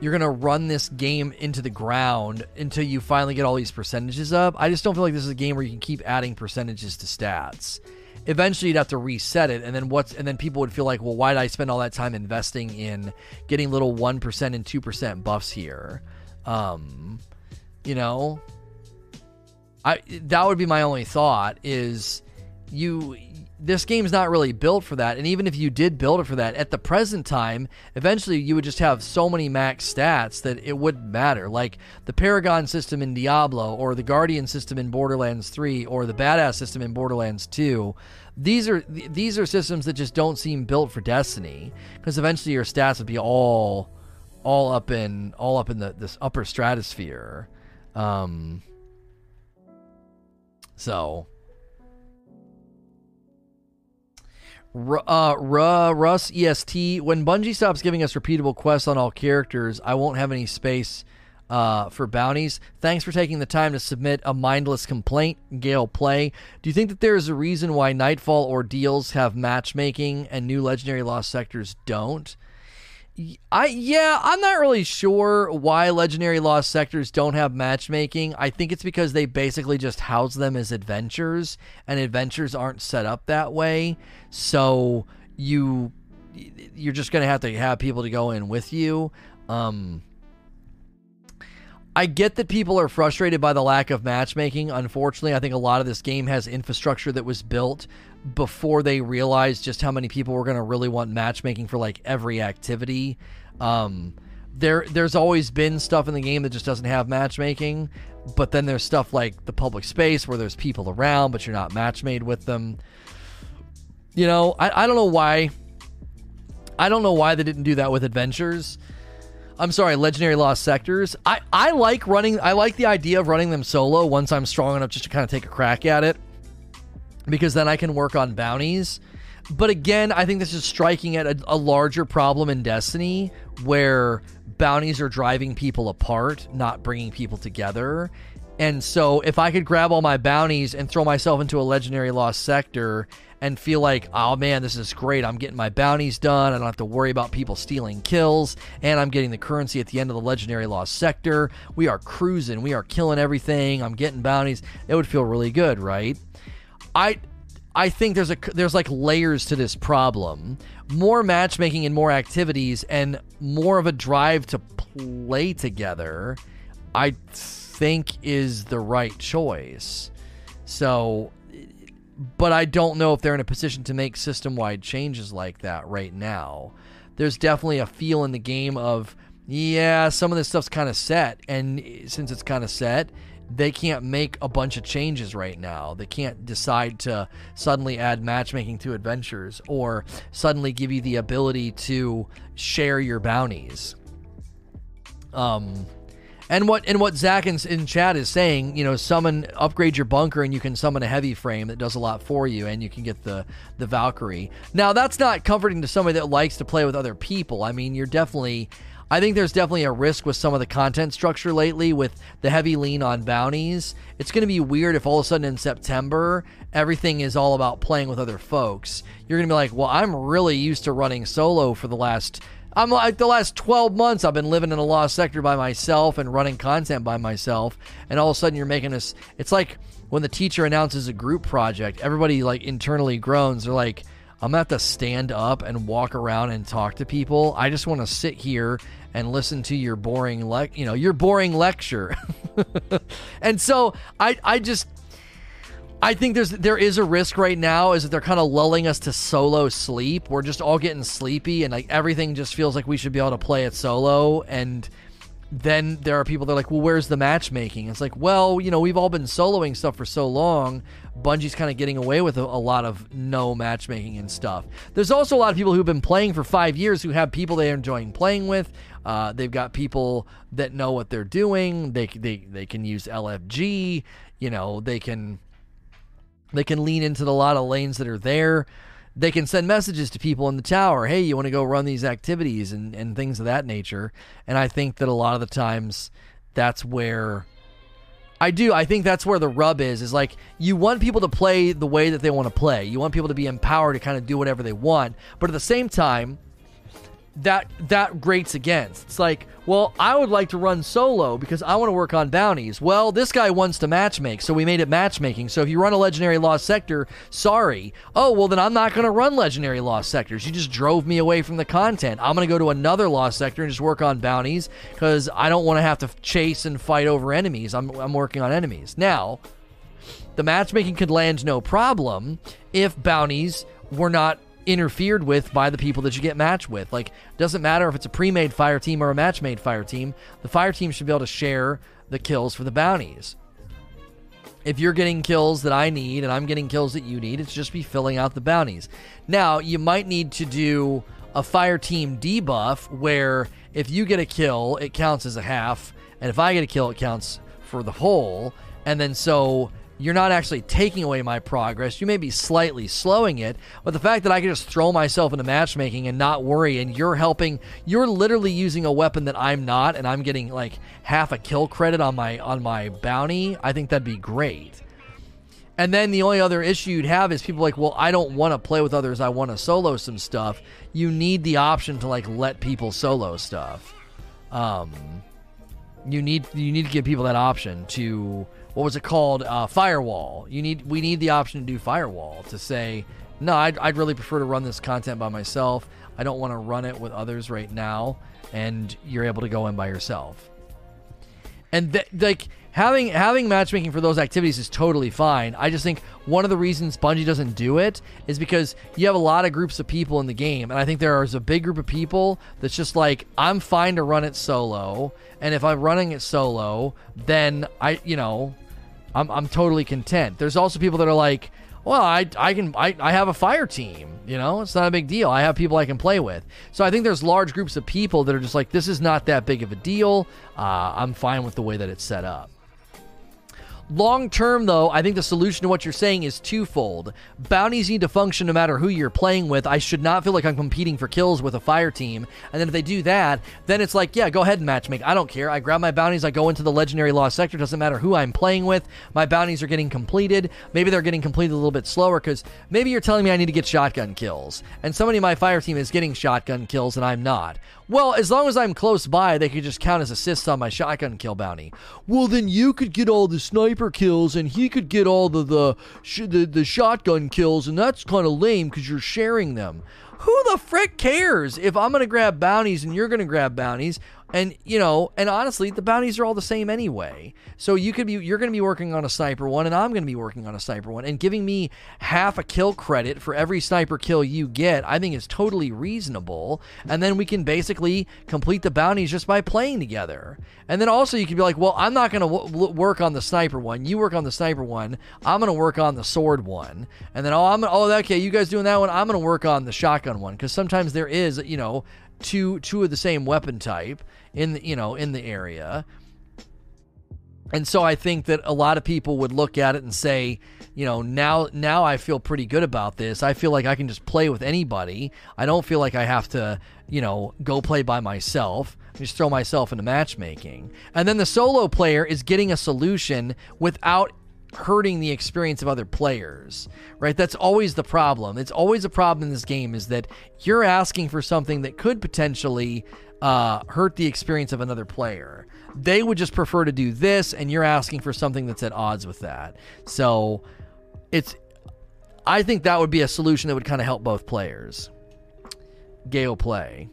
you're gonna run this game into the ground until you finally get all these percentages up. I just don't feel like this is a game where you can keep adding percentages to stats. Eventually, you'd have to reset it, and then what's and then people would feel like, well, why did I spend all that time investing in getting little one percent and two percent buffs here? Um, you know i that would be my only thought is you this game's not really built for that. And even if you did build it for that at the present time eventually you would just have so many max stats that it wouldn't matter. Like the paragon system in diablo or the guardian system in borderlands 3 or the badass system in borderlands 2 these are these are systems that just don't seem built for destiny because eventually your stats would be all all up in all up in the this upper stratosphere um, so, uh, Russ EST. When Bungie stops giving us repeatable quests on all characters, I won't have any space uh, for bounties. Thanks for taking the time to submit a mindless complaint, Gale Play. Do you think that there is a reason why Nightfall ordeals have matchmaking and new Legendary Lost Sectors don't? I yeah, I'm not really sure why legendary lost sectors don't have matchmaking. I think it's because they basically just house them as adventures and adventures aren't set up that way. So you you're just going to have to have people to go in with you. Um I get that people are frustrated by the lack of matchmaking. Unfortunately, I think a lot of this game has infrastructure that was built before they realized just how many people were going to really want matchmaking for like every activity. Um, there, there's always been stuff in the game that just doesn't have matchmaking, but then there's stuff like the public space where there's people around, but you're not match made with them. You know, I, I don't know why. I don't know why they didn't do that with adventures. I'm sorry, legendary lost sectors. I, I like running I like the idea of running them solo once I'm strong enough just to kind of take a crack at it. Because then I can work on bounties. But again, I think this is striking at a, a larger problem in Destiny where bounties are driving people apart, not bringing people together. And so if I could grab all my bounties and throw myself into a legendary lost sector and feel like, oh man, this is great. I'm getting my bounties done. I don't have to worry about people stealing kills. And I'm getting the currency at the end of the legendary lost sector. We are cruising. We are killing everything. I'm getting bounties. It would feel really good, right? I. I think there's a there's like layers to this problem. More matchmaking and more activities and more of a drive to play together. I think is the right choice. So but I don't know if they're in a position to make system wide changes like that right now. There's definitely a feel in the game of, yeah, some of this stuff's kind of set. And since it's kind of set, they can't make a bunch of changes right now. They can't decide to suddenly add matchmaking to adventures or suddenly give you the ability to share your bounties. Um, and what and what Zach in, in chat is saying, you know, summon upgrade your bunker and you can summon a heavy frame that does a lot for you, and you can get the the Valkyrie. Now that's not comforting to somebody that likes to play with other people. I mean, you're definitely. I think there's definitely a risk with some of the content structure lately with the heavy lean on bounties. It's going to be weird if all of a sudden in September everything is all about playing with other folks. You're going to be like, "Well, I'm really used to running solo for the last I'm like the last 12 months I've been living in a lost sector by myself and running content by myself and all of a sudden you're making this it's like when the teacher announces a group project, everybody like internally groans. They're like, I'm gonna have to stand up and walk around and talk to people. I just want to sit here and listen to your boring le- you know, your boring lecture. and so I I just I think there's there is a risk right now is that they're kind of lulling us to solo sleep. We're just all getting sleepy and like everything just feels like we should be able to play it solo and then there are people that are like, well, where's the matchmaking? It's like, well, you know, we've all been soloing stuff for so long. Bungie's kind of getting away with a, a, lot of no matchmaking and stuff. There's also a lot of people who've been playing for five years who have people they're enjoying playing with. Uh, they've got people that know what they're doing. They, they, they can use LFG. You know, they can they can lean into the lot of lanes that are there they can send messages to people in the tower hey you want to go run these activities and, and things of that nature and i think that a lot of the times that's where i do. I think that's where the rub is is like you want people to play the way that they want to play. You want people to be empowered to kind of do whatever they want. But at the same time that that grates against. It's like, well, I would like to run solo because I want to work on bounties. Well, this guy wants to matchmake, so we made it matchmaking. So if you run a legendary lost sector, sorry. Oh, well then I'm not going to run legendary lost sectors. You just drove me away from the content. I'm going to go to another lost sector and just work on bounties because I don't want to have to chase and fight over enemies. I'm I'm working on enemies. Now, the matchmaking could land no problem if bounties were not interfered with by the people that you get matched with. Like, doesn't matter if it's a pre-made fire team or a match-made fire team. The fire team should be able to share the kills for the bounties. If you're getting kills that I need and I'm getting kills that you need, it's just be filling out the bounties. Now, you might need to do a fire team debuff where if you get a kill, it counts as a half, and if I get a kill, it counts for the whole. And then so you're not actually taking away my progress. You may be slightly slowing it, but the fact that I can just throw myself into matchmaking and not worry, and you're helping, you're literally using a weapon that I'm not, and I'm getting like half a kill credit on my on my bounty. I think that'd be great. And then the only other issue you'd have is people like, well, I don't want to play with others. I want to solo some stuff. You need the option to like let people solo stuff. Um, you need you need to give people that option to what was it called? Uh, firewall. You need we need the option to do firewall to say no. I'd, I'd really prefer to run this content by myself. I don't want to run it with others right now, and you're able to go in by yourself. And th- like having having matchmaking for those activities is totally fine. I just think one of the reasons Bungie doesn't do it is because you have a lot of groups of people in the game, and I think there is a big group of people that's just like I'm fine to run it solo, and if I'm running it solo, then I you know I'm, I'm totally content. There's also people that are like, well, I, I can I, I have a fire team. You know, it's not a big deal. I have people I can play with. So I think there's large groups of people that are just like, this is not that big of a deal. Uh, I'm fine with the way that it's set up. Long term, though, I think the solution to what you're saying is twofold. Bounties need to function no matter who you're playing with. I should not feel like I'm competing for kills with a fire team. And then if they do that, then it's like, yeah, go ahead and matchmake. I don't care. I grab my bounties, I go into the legendary lost sector. Doesn't matter who I'm playing with. My bounties are getting completed. Maybe they're getting completed a little bit slower because maybe you're telling me I need to get shotgun kills. And somebody in my fire team is getting shotgun kills and I'm not. Well, as long as I'm close by, they could just count as assists on my shotgun kill bounty. Well, then you could get all the sniper kills, and he could get all the the sh- the, the shotgun kills, and that's kind of lame because you're sharing them. Who the frick cares if I'm gonna grab bounties and you're gonna grab bounties? And you know, and honestly, the bounties are all the same anyway. So you could be you're going to be working on a sniper one, and I'm going to be working on a sniper one, and giving me half a kill credit for every sniper kill you get, I think is totally reasonable. And then we can basically complete the bounties just by playing together. And then also you could be like, well, I'm not going to w- work on the sniper one. You work on the sniper one. I'm going to work on the sword one. And then oh, I'm oh okay, you guys doing that one. I'm going to work on the shotgun one because sometimes there is you know two two of the same weapon type in the, you know in the area. And so I think that a lot of people would look at it and say, you know, now now I feel pretty good about this. I feel like I can just play with anybody. I don't feel like I have to, you know, go play by myself. just throw myself into matchmaking. And then the solo player is getting a solution without hurting the experience of other players, right? That's always the problem. It's always a problem in this game is that you're asking for something that could potentially uh, hurt the experience of another player. They would just prefer to do this, and you're asking for something that's at odds with that. So it's, I think that would be a solution that would kind of help both players. Gale play.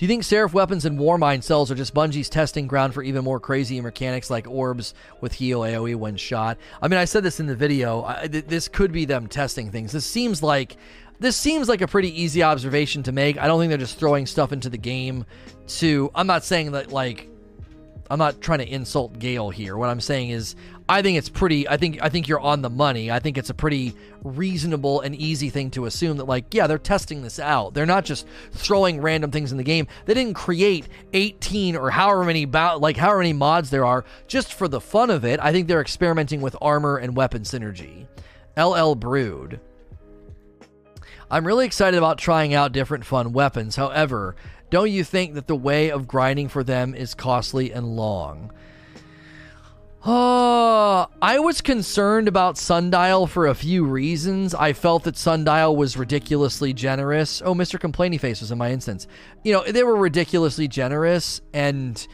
Do you think Seraph weapons and Warmind cells are just Bungie's testing ground for even more crazy mechanics like orbs with heal AoE when shot? I mean, I said this in the video. I, th- this could be them testing things. This seems like this seems like a pretty easy observation to make. I don't think they're just throwing stuff into the game to. I'm not saying that like I'm not trying to insult Gale here. What I'm saying is I think it's pretty I think I think you're on the money. I think it's a pretty reasonable and easy thing to assume that like yeah, they're testing this out. They're not just throwing random things in the game. They didn't create 18 or however many like however many mods there are just for the fun of it. I think they're experimenting with armor and weapon synergy. LL Brood I'm really excited about trying out different fun weapons. However, don't you think that the way of grinding for them is costly and long? Uh, I was concerned about Sundial for a few reasons. I felt that Sundial was ridiculously generous. Oh, Mr. Complainy Face was in my instance. You know, they were ridiculously generous, and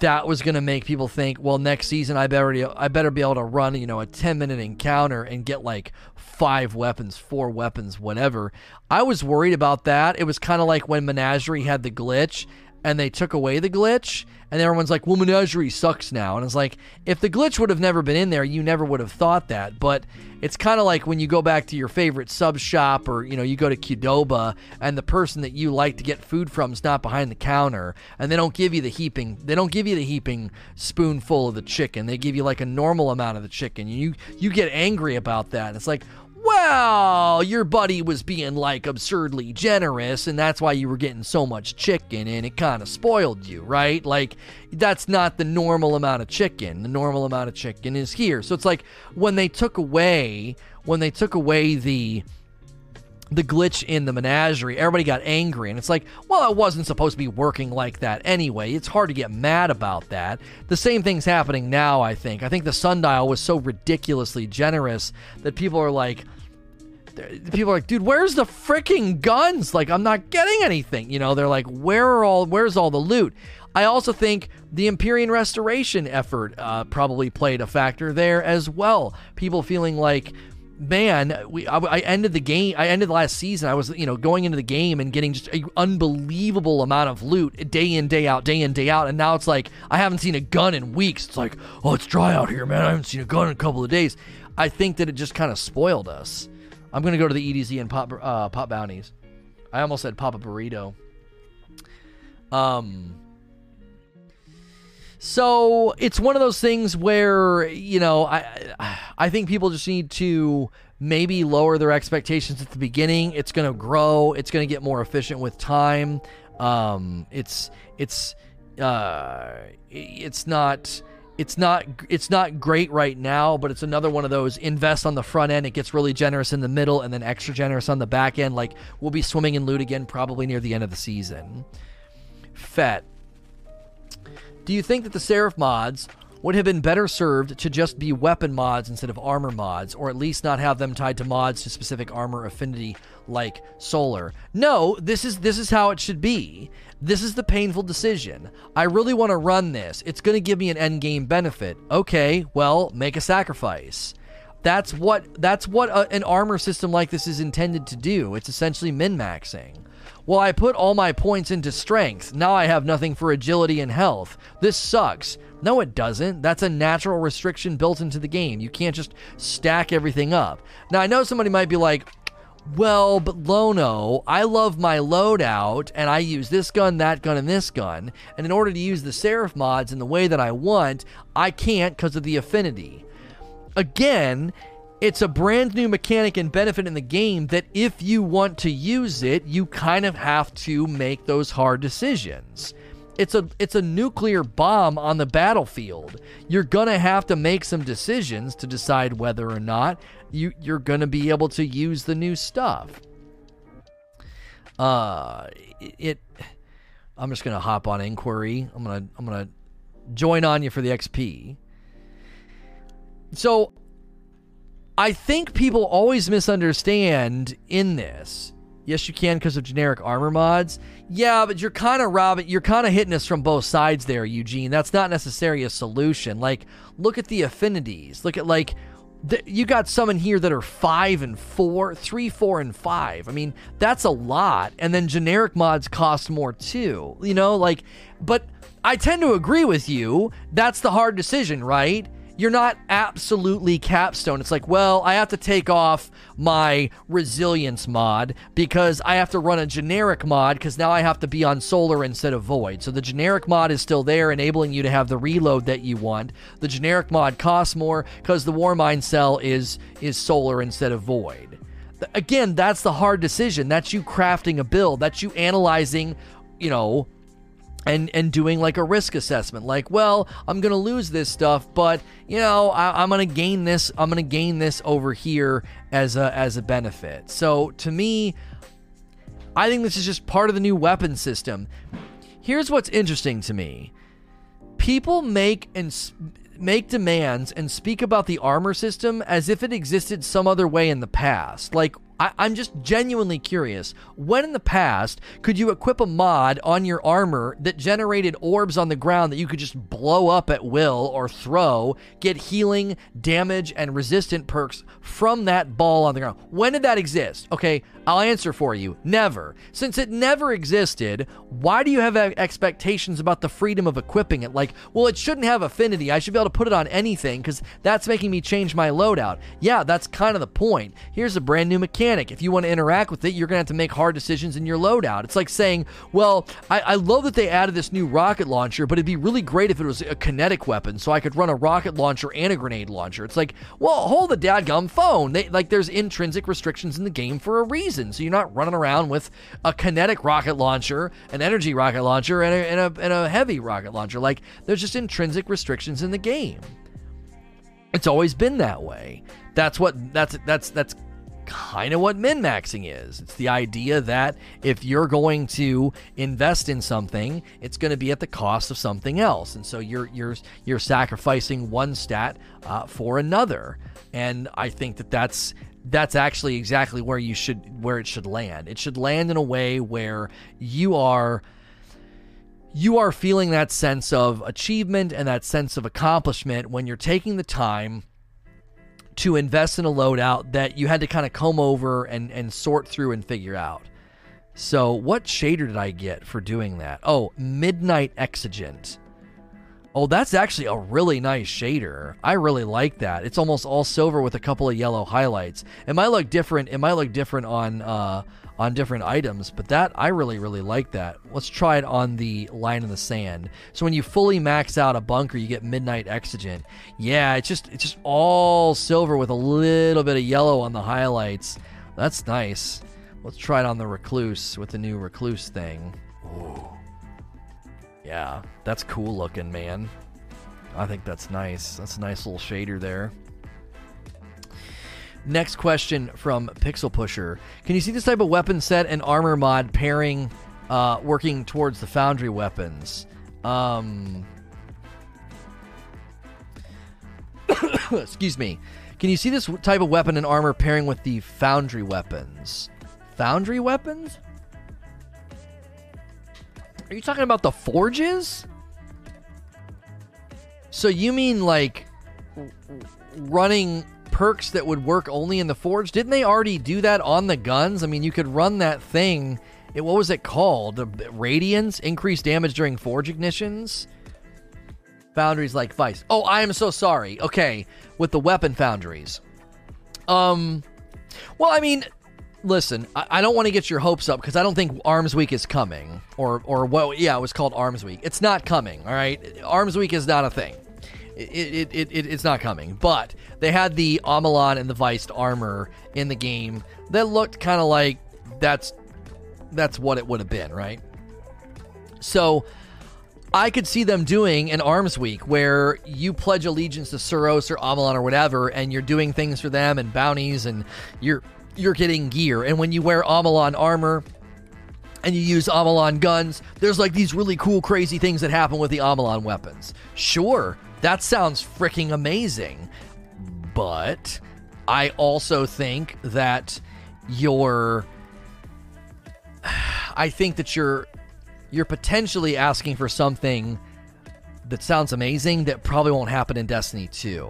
that was going to make people think, well, next season I better I better be able to run, you know, a 10 minute encounter and get like five weapons, four weapons, whatever. I was worried about that. It was kind of like when Menagerie had the glitch and they took away the glitch and everyone's like, well, Menagerie sucks now. And it's like, if the glitch would have never been in there, you never would have thought that. But it's kind of like when you go back to your favorite sub shop or, you know, you go to Qdoba and the person that you like to get food from is not behind the counter and they don't give you the heaping, they don't give you the heaping spoonful of the chicken. They give you like a normal amount of the chicken. You, you get angry about that. It's like, well, your buddy was being like absurdly generous, and that's why you were getting so much chicken, and it kind of spoiled you, right? Like, that's not the normal amount of chicken. The normal amount of chicken is here. So it's like when they took away, when they took away the the glitch in the menagerie, everybody got angry. And it's like, well, it wasn't supposed to be working like that anyway. It's hard to get mad about that. The same thing's happening now, I think. I think the sundial was so ridiculously generous that people are like, people are like, dude, where's the freaking guns? Like, I'm not getting anything. You know, they're like, where are all, where's all the loot? I also think the Empyrean restoration effort uh, probably played a factor there as well. People feeling like, man, we I, I, ended the game. I ended last season. I was you know going into the game and getting just an unbelievable amount of loot day in day out, day in day out, and now it's like I haven't seen a gun in weeks. It's like oh, it's dry out here, man. I haven't seen a gun in a couple of days. I think that it just kind of spoiled us. I'm gonna go to the EDZ and pop uh, pop bounties. I almost said pop a burrito. Um. So it's one of those things where you know I I think people just need to maybe lower their expectations at the beginning. It's going to grow. It's going to get more efficient with time. Um, it's it's uh, it's not it's not it's not great right now, but it's another one of those invest on the front end. It gets really generous in the middle and then extra generous on the back end. Like we'll be swimming in loot again probably near the end of the season. Fet. Do you think that the Seraph mods would have been better served to just be weapon mods instead of armor mods, or at least not have them tied to mods to specific armor affinity like solar? No, this is this is how it should be. This is the painful decision. I really want to run this. It's going to give me an end game benefit. Okay, well, make a sacrifice. That's what that's what a, an armor system like this is intended to do. It's essentially min-maxing. Well, I put all my points into strength. Now I have nothing for agility and health. This sucks. No, it doesn't. That's a natural restriction built into the game. You can't just stack everything up. Now, I know somebody might be like, well, but Lono, I love my loadout and I use this gun, that gun, and this gun. And in order to use the Seraph mods in the way that I want, I can't because of the affinity. Again, it's a brand new mechanic and benefit in the game that if you want to use it, you kind of have to make those hard decisions. It's a it's a nuclear bomb on the battlefield. You're to have to make some decisions to decide whether or not you you're to be able to use the new stuff. Uh it I'm just gonna hop on inquiry. I'm gonna I'm gonna join on you for the XP. So I think people always misunderstand in this. Yes, you can because of generic armor mods. Yeah, but you're kind of robbing, you're kind of hitting us from both sides there, Eugene. That's not necessarily a solution. Like, look at the affinities. Look at, like, the, you got some in here that are five and four, three, four, and five. I mean, that's a lot. And then generic mods cost more too. You know, like, but I tend to agree with you. That's the hard decision, right? You're not absolutely capstone. It's like, well, I have to take off my resilience mod because I have to run a generic mod because now I have to be on solar instead of void. So the generic mod is still there, enabling you to have the reload that you want. The generic mod costs more because the war Warmind cell is is solar instead of void. Again, that's the hard decision. That's you crafting a build. That's you analyzing, you know, and and doing like a risk assessment. Like well i'm gonna lose this stuff but you know I, am gonna gain this i'm gonna gain this over here as a as a benefit. So to me i think this is just part of the new weapon system. Here's what's interesting to me. People make and make demands and speak about the armor system as if it existed some other way in the past. Like I, I'm just genuinely curious. When in the past could you equip a mod on your armor that generated orbs on the ground that you could just blow up at will or throw, get healing, damage, and resistant perks from that ball on the ground? When did that exist? Okay, I'll answer for you. Never. Since it never existed, why do you have expectations about the freedom of equipping it? Like, well, it shouldn't have affinity. I should be able to put it on anything because that's making me change my loadout. Yeah, that's kind of the point. Here's a brand new mechanic. If you want to interact with it, you're going to have to make hard decisions in your loadout. It's like saying, well, I, I love that they added this new rocket launcher, but it'd be really great if it was a kinetic weapon so I could run a rocket launcher and a grenade launcher. It's like, well, hold the dadgum phone. They, like, there's intrinsic restrictions in the game for a reason So you're not running around with a kinetic rocket launcher, an energy rocket launcher, and a, and a, and a heavy rocket launcher. Like, there's just intrinsic restrictions in the game. It's always been that way. That's what that's that's that's kind of what min maxing is. It's the idea that if you're going to invest in something, it's going to be at the cost of something else, and so you're you're you're sacrificing one stat uh, for another. And I think that that's that's actually exactly where you should where it should land. It should land in a way where you are you are feeling that sense of achievement and that sense of accomplishment when you're taking the time to invest in a loadout that you had to kind of comb over and, and sort through and figure out. So, what shader did I get for doing that? Oh, Midnight Exigent. Oh, that's actually a really nice shader. I really like that. It's almost all silver with a couple of yellow highlights. It might look different. It might look different on uh, on different items, but that I really really like that. Let's try it on the line in the sand. So when you fully max out a bunker, you get midnight exigent. Yeah, it's just it's just all silver with a little bit of yellow on the highlights. That's nice. Let's try it on the recluse with the new recluse thing. Ooh. Yeah, that's cool looking, man. I think that's nice. That's a nice little shader there. Next question from Pixel Pusher. Can you see this type of weapon set and armor mod pairing uh, working towards the foundry weapons? Um, excuse me. Can you see this type of weapon and armor pairing with the foundry weapons? Foundry weapons? Are you talking about the forges? So you mean like running perks that would work only in the forge? Didn't they already do that on the guns? I mean, you could run that thing. It, what was it called? Radiance increased damage during forge ignitions. Foundries like Veist. Oh, I am so sorry. Okay, with the weapon foundries. Um, well, I mean, listen, I, I don't want to get your hopes up because I don't think Arms Week is coming, or or what? Yeah, it was called Arms Week. It's not coming. All right, Arms Week is not a thing. It, it, it, it's not coming. But they had the Omolon and the Veist armor in the game that looked kind of like that's that's what it would have been, right? So I could see them doing an arms week where you pledge allegiance to Suros or Omolon or whatever, and you're doing things for them and bounties, and you're you're getting gear. And when you wear Omolon armor, and you use Omolon guns, there's like these really cool, crazy things that happen with the Omolon weapons. Sure, that sounds freaking amazing. But I also think that you're. I think that you're you're potentially asking for something that sounds amazing that probably won't happen in Destiny 2.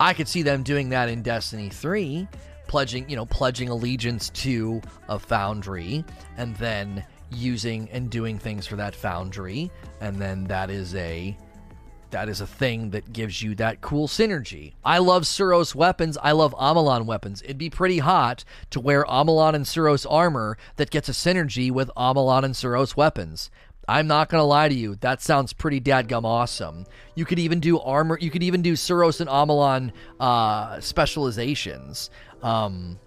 I could see them doing that in Destiny 3, pledging, you know, pledging allegiance to a foundry and then using and doing things for that foundry and then that is a that is a thing that gives you that cool synergy. I love Suros weapons. I love Omolon weapons. It'd be pretty hot to wear Omolon and Suros armor that gets a synergy with Omolon and Suros weapons. I'm not gonna lie to you, that sounds pretty dadgum awesome. You could even do armor. You could even do Suros and Omolon uh, specializations. Um,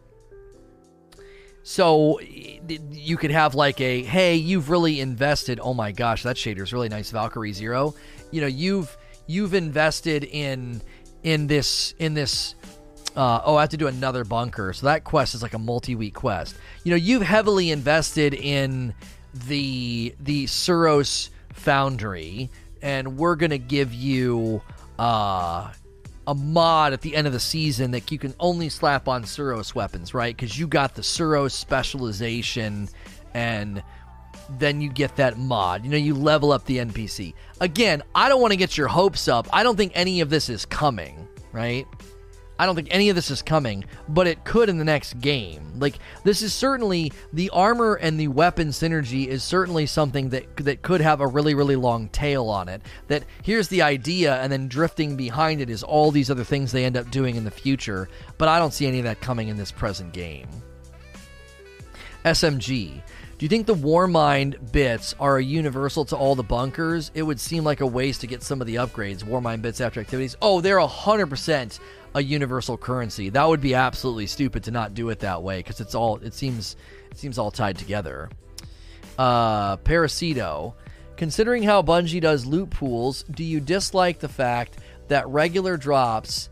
so you could have like a hey, you've really invested. Oh my gosh, that shader is really nice. Valkyrie Zero. You know, you've you've invested in in this in this. Uh, oh, I have to do another bunker. So that quest is like a multi-week quest. You know, you've heavily invested in the the Suros Foundry, and we're gonna give you uh, a mod at the end of the season that you can only slap on Suros weapons, right? Because you got the Suros specialization, and then you get that mod. You know, you level up the NPC. Again, I don't want to get your hopes up. I don't think any of this is coming, right? I don't think any of this is coming, but it could in the next game. Like this is certainly the armor and the weapon synergy is certainly something that that could have a really really long tail on it. That here's the idea and then drifting behind it is all these other things they end up doing in the future, but I don't see any of that coming in this present game. SMG do you think the Warmind bits are a universal to all the bunkers? It would seem like a waste to get some of the upgrades. Warmind bits after activities. Oh, they're 100% a universal currency. That would be absolutely stupid to not do it that way because it's all it seems it seems all tied together. Uh, Parasito, considering how Bungie does loot pools, do you dislike the fact that regular drops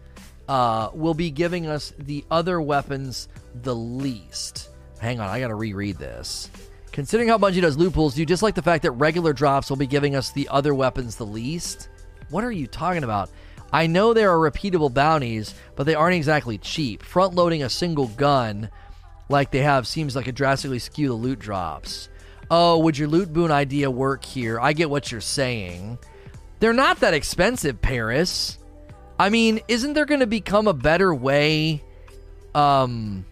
uh, will be giving us the other weapons the least? Hang on, I gotta reread this. Considering how Bungie does loot do you dislike the fact that regular drops will be giving us the other weapons the least? What are you talking about? I know there are repeatable bounties, but they aren't exactly cheap. Front loading a single gun like they have seems like it drastically skew the loot drops. Oh, would your loot boon idea work here? I get what you're saying. They're not that expensive, Paris. I mean, isn't there going to become a better way? Um,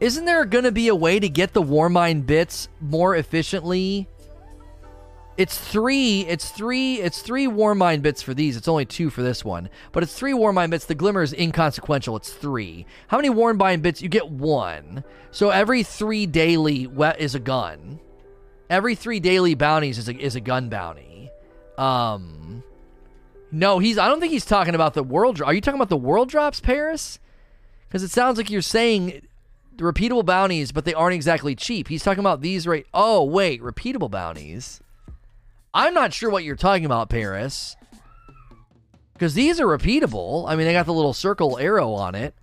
isn't there going to be a way to get the Warmind bits more efficiently it's three. It's three. It's three Warmind bits for these. It's only two for this one, but it's three Warmind bits. The Glimmer is inconsequential. It's three. How many Warmind bits? You get one. So every three daily is a gun. Every three daily bounties is a is a gun bounty. Um, no, he's. I don't think he's talking about the world. Are you talking about the world drops, Paris? Because it sounds like you're saying repeatable bounties, but they aren't exactly cheap. He's talking about these right. Oh wait, repeatable bounties. I'm not sure what you're talking about, Paris. Because these are repeatable. I mean, they got the little circle arrow on it.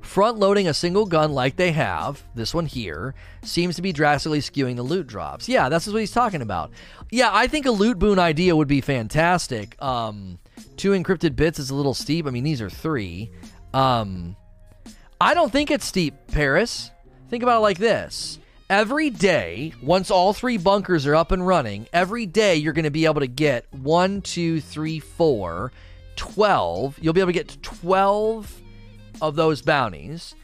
Front loading a single gun like they have, this one here, seems to be drastically skewing the loot drops. Yeah, that's what he's talking about. Yeah, I think a loot boon idea would be fantastic. Um, two encrypted bits is a little steep. I mean, these are three. Um, I don't think it's steep, Paris. Think about it like this every day, once all three bunkers are up and running, every day you're going to be able to get one, two, three, four, 12. You'll be able to get 12 of those bounties.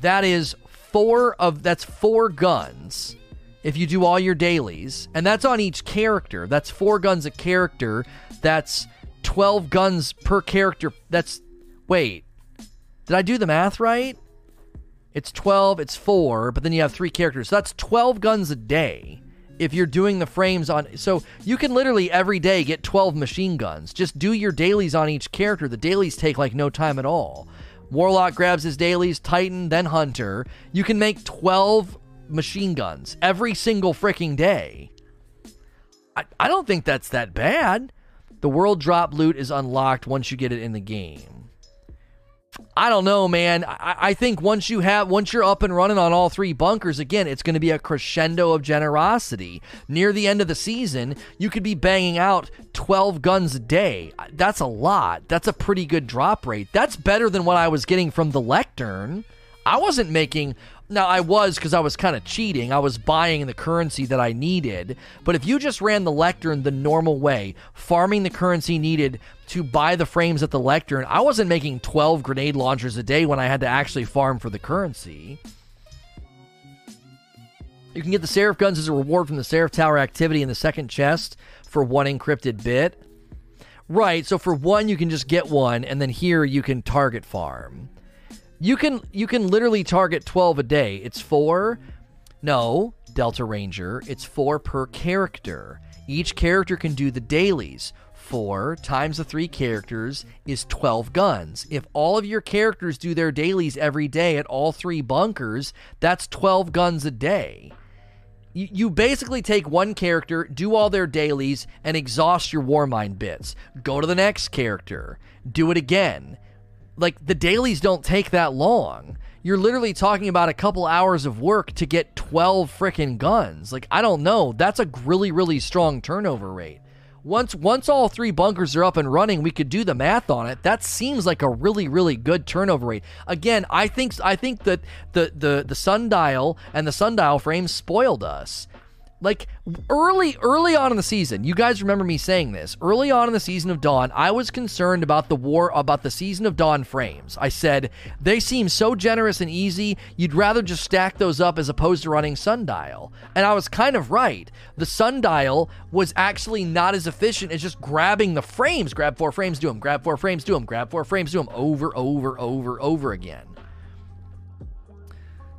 That is four of that's four guns if you do all your dailies. And that's on each character. That's four guns a character. That's 12 guns per character. That's wait. Did I do the math right? It's 12, it's 4, but then you have 3 characters. So that's 12 guns a day if you're doing the frames on so you can literally every day get 12 machine guns. Just do your dailies on each character. The dailies take like no time at all. Warlock grabs his dailies, Titan, then Hunter. You can make 12 machine guns every single freaking day. I, I don't think that's that bad. The world drop loot is unlocked once you get it in the game. I don't know, man. I, I, think once you have once you're up and running on all three bunkers, again, it's going to be a crescendo of generosity. Near the end of the season, you could be banging out 12 guns a day. That's a lot. That's a pretty good drop rate. That's better than what I was getting from the lectern. I wasn't making now, I was because I was kind of cheating. I was buying the currency that I needed. But if you just ran the lectern the normal way, farming the currency needed to buy the frames at the lectern, I wasn't making 12 grenade launchers a day when I had to actually farm for the currency. You can get the Seraph guns as a reward from the Seraph Tower activity in the second chest for one encrypted bit. Right, so for one, you can just get one, and then here you can target farm. You can you can literally target 12 a day. It's 4 No, Delta Ranger, it's 4 per character. Each character can do the dailies. 4 times the 3 characters is 12 guns. If all of your characters do their dailies every day at all 3 bunkers, that's 12 guns a day. You, basically take one character, do all their dailies, and exhaust your Warmind bits. Go to the next character, do it again like the dailies don't take that long. You're literally talking about a couple hours of work to get 12 freaking guns. Like I don't know, that's a really really strong turnover rate. Once once all three bunkers are up and running, we could do the math on it. That seems like a really really good turnover rate. Again, I think I think that the the the sundial and the sundial frame spoiled us. Like early early on in the season, you guys remember me saying this. Early on in the season of Dawn, I was concerned about the war about the season of Dawn frames. I said they seem so generous and easy, you'd rather just stack those up as opposed to running Sundial. And I was kind of right. The Sundial was actually not as efficient as just grabbing the frames, grab four frames, do them, grab four frames, do them, grab four frames, do them over, over, over, over again.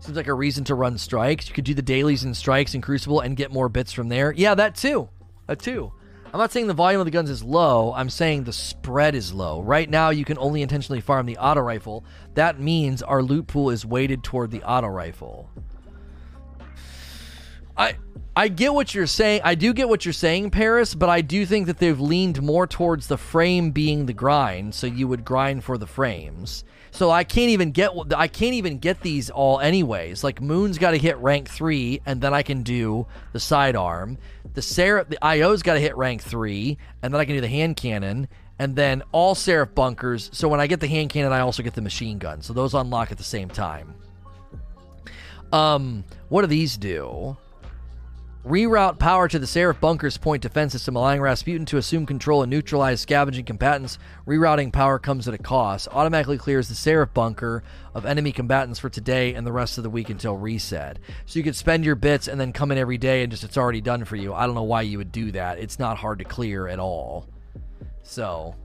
Seems like a reason to run strikes. You could do the dailies and strikes in Crucible and get more bits from there. Yeah, that too. That too. I'm not saying the volume of the guns is low. I'm saying the spread is low. Right now, you can only intentionally farm the auto rifle. That means our loot pool is weighted toward the auto rifle. I I get what you're saying. I do get what you're saying, Paris, but I do think that they've leaned more towards the frame being the grind, so you would grind for the frames. So I can't even get I can't even get these all anyways. Like Moon's got to hit rank three, and then I can do the sidearm. The Seraph, the IO's got to hit rank three, and then I can do the hand cannon, and then all Seraph bunkers. So when I get the hand cannon, I also get the machine gun. So those unlock at the same time. Um, what do these do? Reroute power to the Seraph Bunker's point defense system, allowing Rasputin to assume control and neutralize scavenging combatants. Rerouting power comes at a cost. Automatically clears the Seraph Bunker of enemy combatants for today and the rest of the week until reset. So you could spend your bits and then come in every day and just it's already done for you. I don't know why you would do that. It's not hard to clear at all. So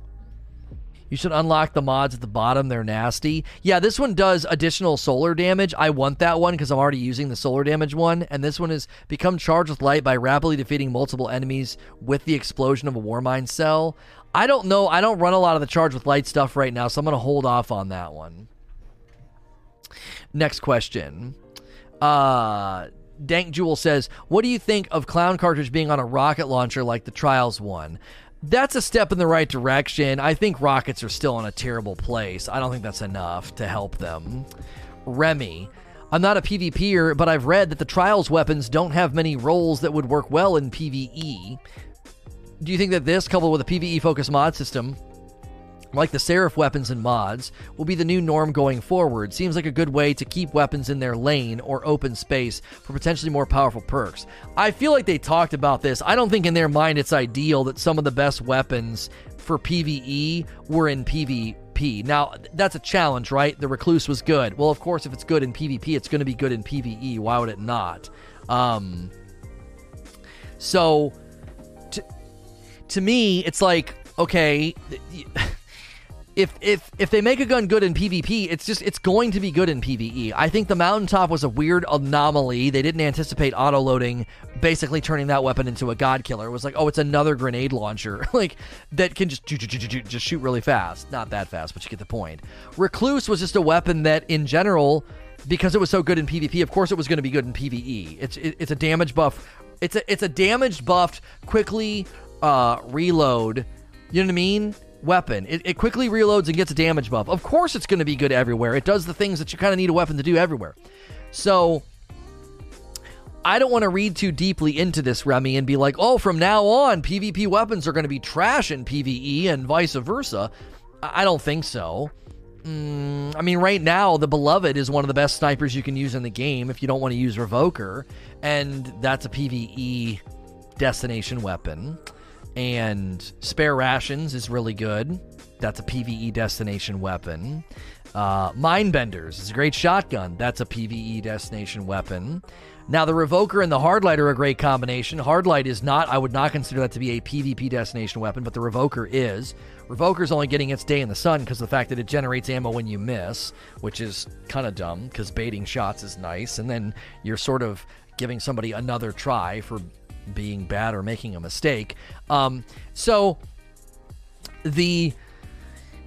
you should unlock the mods at the bottom. They're nasty. Yeah, this one does additional solar damage. I want that one because I'm already using the solar damage one. And this one is become charged with light by rapidly defeating multiple enemies with the explosion of a Warmind cell. I don't know. I don't run a lot of the charge with light stuff right now, so I'm going to hold off on that one. Next question. Uh, Dank Jewel says, What do you think of Clown Cartridge being on a rocket launcher like the Trials one? That's a step in the right direction. I think rockets are still in a terrible place. I don't think that's enough to help them. Remy. I'm not a PvPer, but I've read that the Trials weapons don't have many rolls that would work well in PvE. Do you think that this, coupled with a PvE focused mod system, like the Seraph weapons and mods, will be the new norm going forward. Seems like a good way to keep weapons in their lane or open space for potentially more powerful perks. I feel like they talked about this. I don't think in their mind it's ideal that some of the best weapons for PvE were in PvP. Now, that's a challenge, right? The Recluse was good. Well, of course, if it's good in PvP, it's going to be good in PvE. Why would it not? Um, so, to, to me, it's like, okay if if if they make a gun good in PvP, it's just it's going to be good in PvE. I think the mountaintop was a weird anomaly. They didn't anticipate auto loading, basically turning that weapon into a god killer. It was like, oh, it's another grenade launcher, like that can just just shoot really fast. Not that fast, but you get the point. Recluse was just a weapon that, in general, because it was so good in PvP, of course it was going to be good in PvE. It's it, it's a damage buff. It's a it's a damaged buffed quickly uh, reload. You know what I mean? Weapon. It, it quickly reloads and gets a damage buff. Of course, it's going to be good everywhere. It does the things that you kind of need a weapon to do everywhere. So I don't want to read too deeply into this, Remy, and be like, oh, from now on, PvP weapons are going to be trash in PvE and vice versa. I don't think so. Mm, I mean, right now, the Beloved is one of the best snipers you can use in the game if you don't want to use Revoker, and that's a PvE destination weapon. And Spare Rations is really good. That's a PvE destination weapon. Uh, Mindbenders is a great shotgun. That's a PvE destination weapon. Now, the Revoker and the Hardlight are a great combination. Hardlight is not, I would not consider that to be a PvP destination weapon, but the Revoker is. Revoker's only getting its day in the sun because of the fact that it generates ammo when you miss, which is kind of dumb because baiting shots is nice. And then you're sort of giving somebody another try for being bad or making a mistake. Um, so the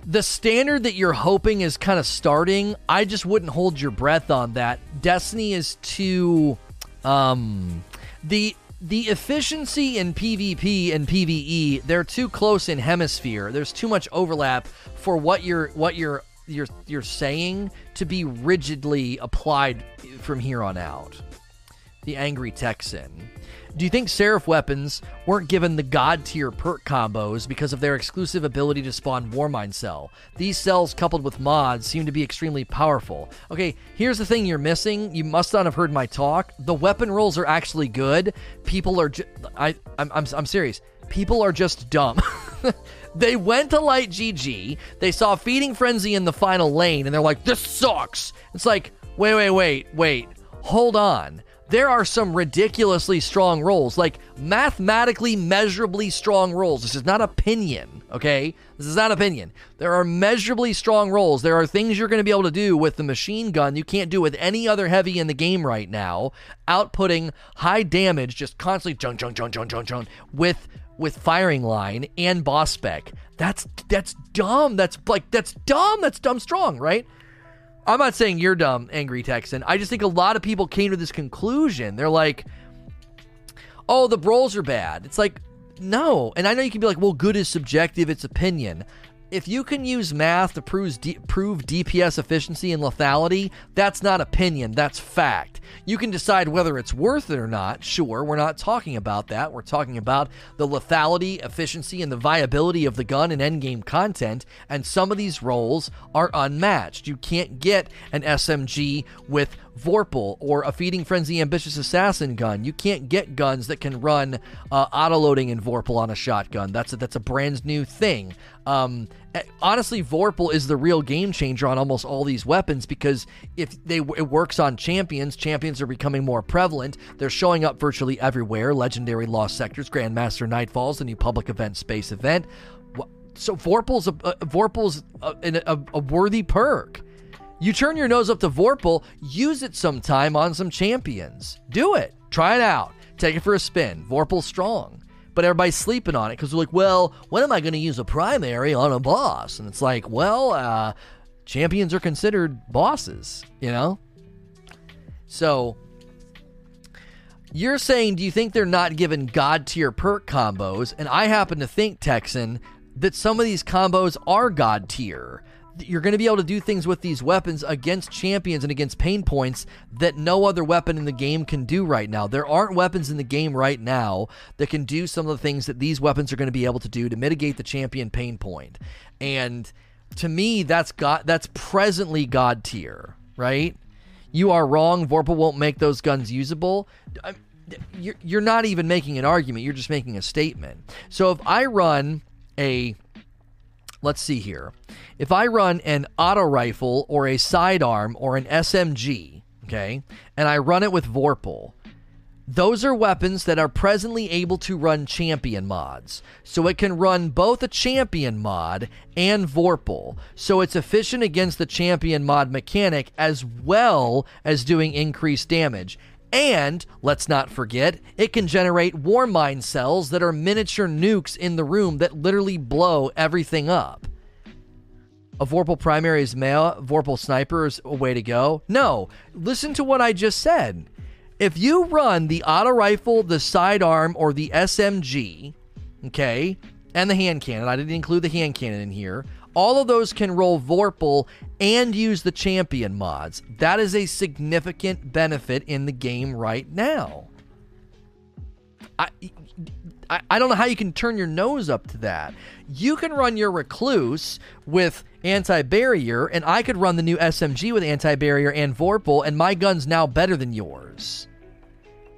the standard that you're hoping is kind of starting, I just wouldn't hold your breath on that. Destiny is too um, the the efficiency in PvP and PvE, they're too close in hemisphere. There's too much overlap for what you're what you're you're you're saying to be rigidly applied from here on out. The angry Texan. Do you think Seraph weapons weren't given the god tier perk combos because of their exclusive ability to spawn Warmind Cell? These cells, coupled with mods, seem to be extremely powerful. Okay, here's the thing you're missing. You must not have heard my talk. The weapon rolls are actually good. People are. I'm, I'm, I'm serious. People are just dumb. they went to Light GG. They saw Feeding Frenzy in the final lane, and they're like, "This sucks." It's like, wait, wait, wait, wait. Hold on there are some ridiculously strong rolls, like mathematically measurably strong rolls. This is not opinion, okay? This is not opinion. There are measurably strong rolls. There are things you're going to be able to do with the machine gun you can't do with any other heavy in the game right now, outputting high damage, just constantly junk, junk, junk, junk, junk, junk, with with firing line and boss spec. That's that's dumb. That's like that's dumb. That's dumb strong, right? I'm not saying you're dumb, angry Texan. I just think a lot of people came to this conclusion. They're like, oh, the brawls are bad. It's like, no. And I know you can be like, well, good is subjective, it's opinion if you can use math to prove, D- prove DPS efficiency and lethality, that's not opinion, that's fact. You can decide whether it's worth it or not. Sure, we're not talking about that. We're talking about the lethality, efficiency, and the viability of the gun and endgame content, and some of these rolls are unmatched. You can't get an SMG with Vorpal or a Feeding Frenzy Ambitious Assassin gun. You can't get guns that can run uh, autoloading in Vorpal on a shotgun. That's a, that's a brand new thing. Um, eh, honestly, Vorpal is the real game changer on almost all these weapons because if they it works on champions, champions are becoming more prevalent. They're showing up virtually everywhere. Legendary Lost Sectors, Grandmaster Nightfalls, the new public event space event. So Vorpal's a, Vorpal's a, a, a worthy perk. You turn your nose up to Vorpal, use it sometime on some champions. Do it. Try it out. Take it for a spin. Vorpal's strong. But everybody's sleeping on it because they're like, well, when am I going to use a primary on a boss? And it's like, well, uh, champions are considered bosses, you know? So, you're saying, do you think they're not given god tier perk combos? And I happen to think, Texan, that some of these combos are god tier you're going to be able to do things with these weapons against champions and against pain points that no other weapon in the game can do right now. There aren't weapons in the game right now that can do some of the things that these weapons are going to be able to do to mitigate the champion pain point. And to me, that's got that's presently god tier, right? You are wrong. Vorpal won't make those guns usable. You're, you're not even making an argument. You're just making a statement. So if I run a let's see here. If I run an auto rifle or a sidearm or an SMG, okay, and I run it with Vorpal, those are weapons that are presently able to run champion mods. So it can run both a champion mod and Vorpal. So it's efficient against the champion mod mechanic as well as doing increased damage. And let's not forget, it can generate Warmind cells that are miniature nukes in the room that literally blow everything up. A Vorpal primary is male, Vorpal sniper is a way to go. No, listen to what I just said. If you run the auto rifle, the sidearm, or the SMG, okay, and the hand cannon. I didn't include the hand cannon in here. All of those can roll Vorpal and use the champion mods. That is a significant benefit in the game right now. I, I, I don't know how you can turn your nose up to that. You can run your Recluse with anti barrier, and I could run the new SMG with anti barrier and Vorpal, and my gun's now better than yours.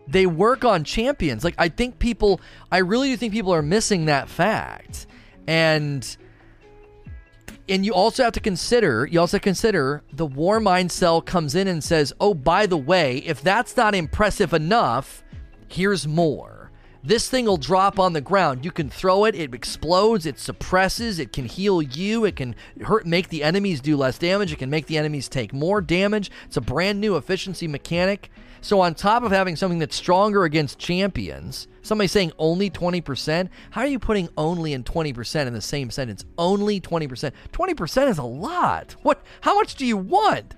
They work on champions. Like, I think people, I really do think people are missing that fact. And and you also have to consider you also consider the Warmind cell comes in and says oh by the way if that's not impressive enough here's more. This thing will drop on the ground. You can throw it it explodes it suppresses it can heal you it can hurt make the enemies do less damage it can make the enemies take more damage. It's a brand new efficiency mechanic so on top of having something that's stronger against champions Somebody saying only 20%? How are you putting only and 20% in the same sentence? Only 20%. 20% is a lot. What how much do you want?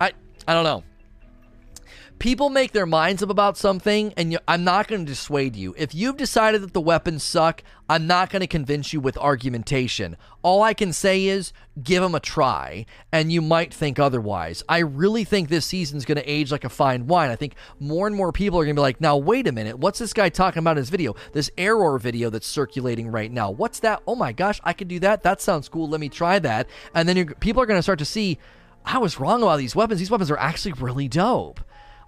I I don't know people make their minds up about something, and you, I'm not going to dissuade you. If you've decided that the weapons suck, I'm not going to convince you with argumentation. All I can say is give them a try, and you might think otherwise. I really think this season's going to age like a fine wine. I think more and more people are going to be like, now, wait a minute, what's this guy talking about in his video? This Ehroar video that's circulating right now. What's that? Oh my gosh, I could do that. That sounds cool. Let me try that. And then people are going to start to see, I was wrong about these weapons. These weapons are actually really dope.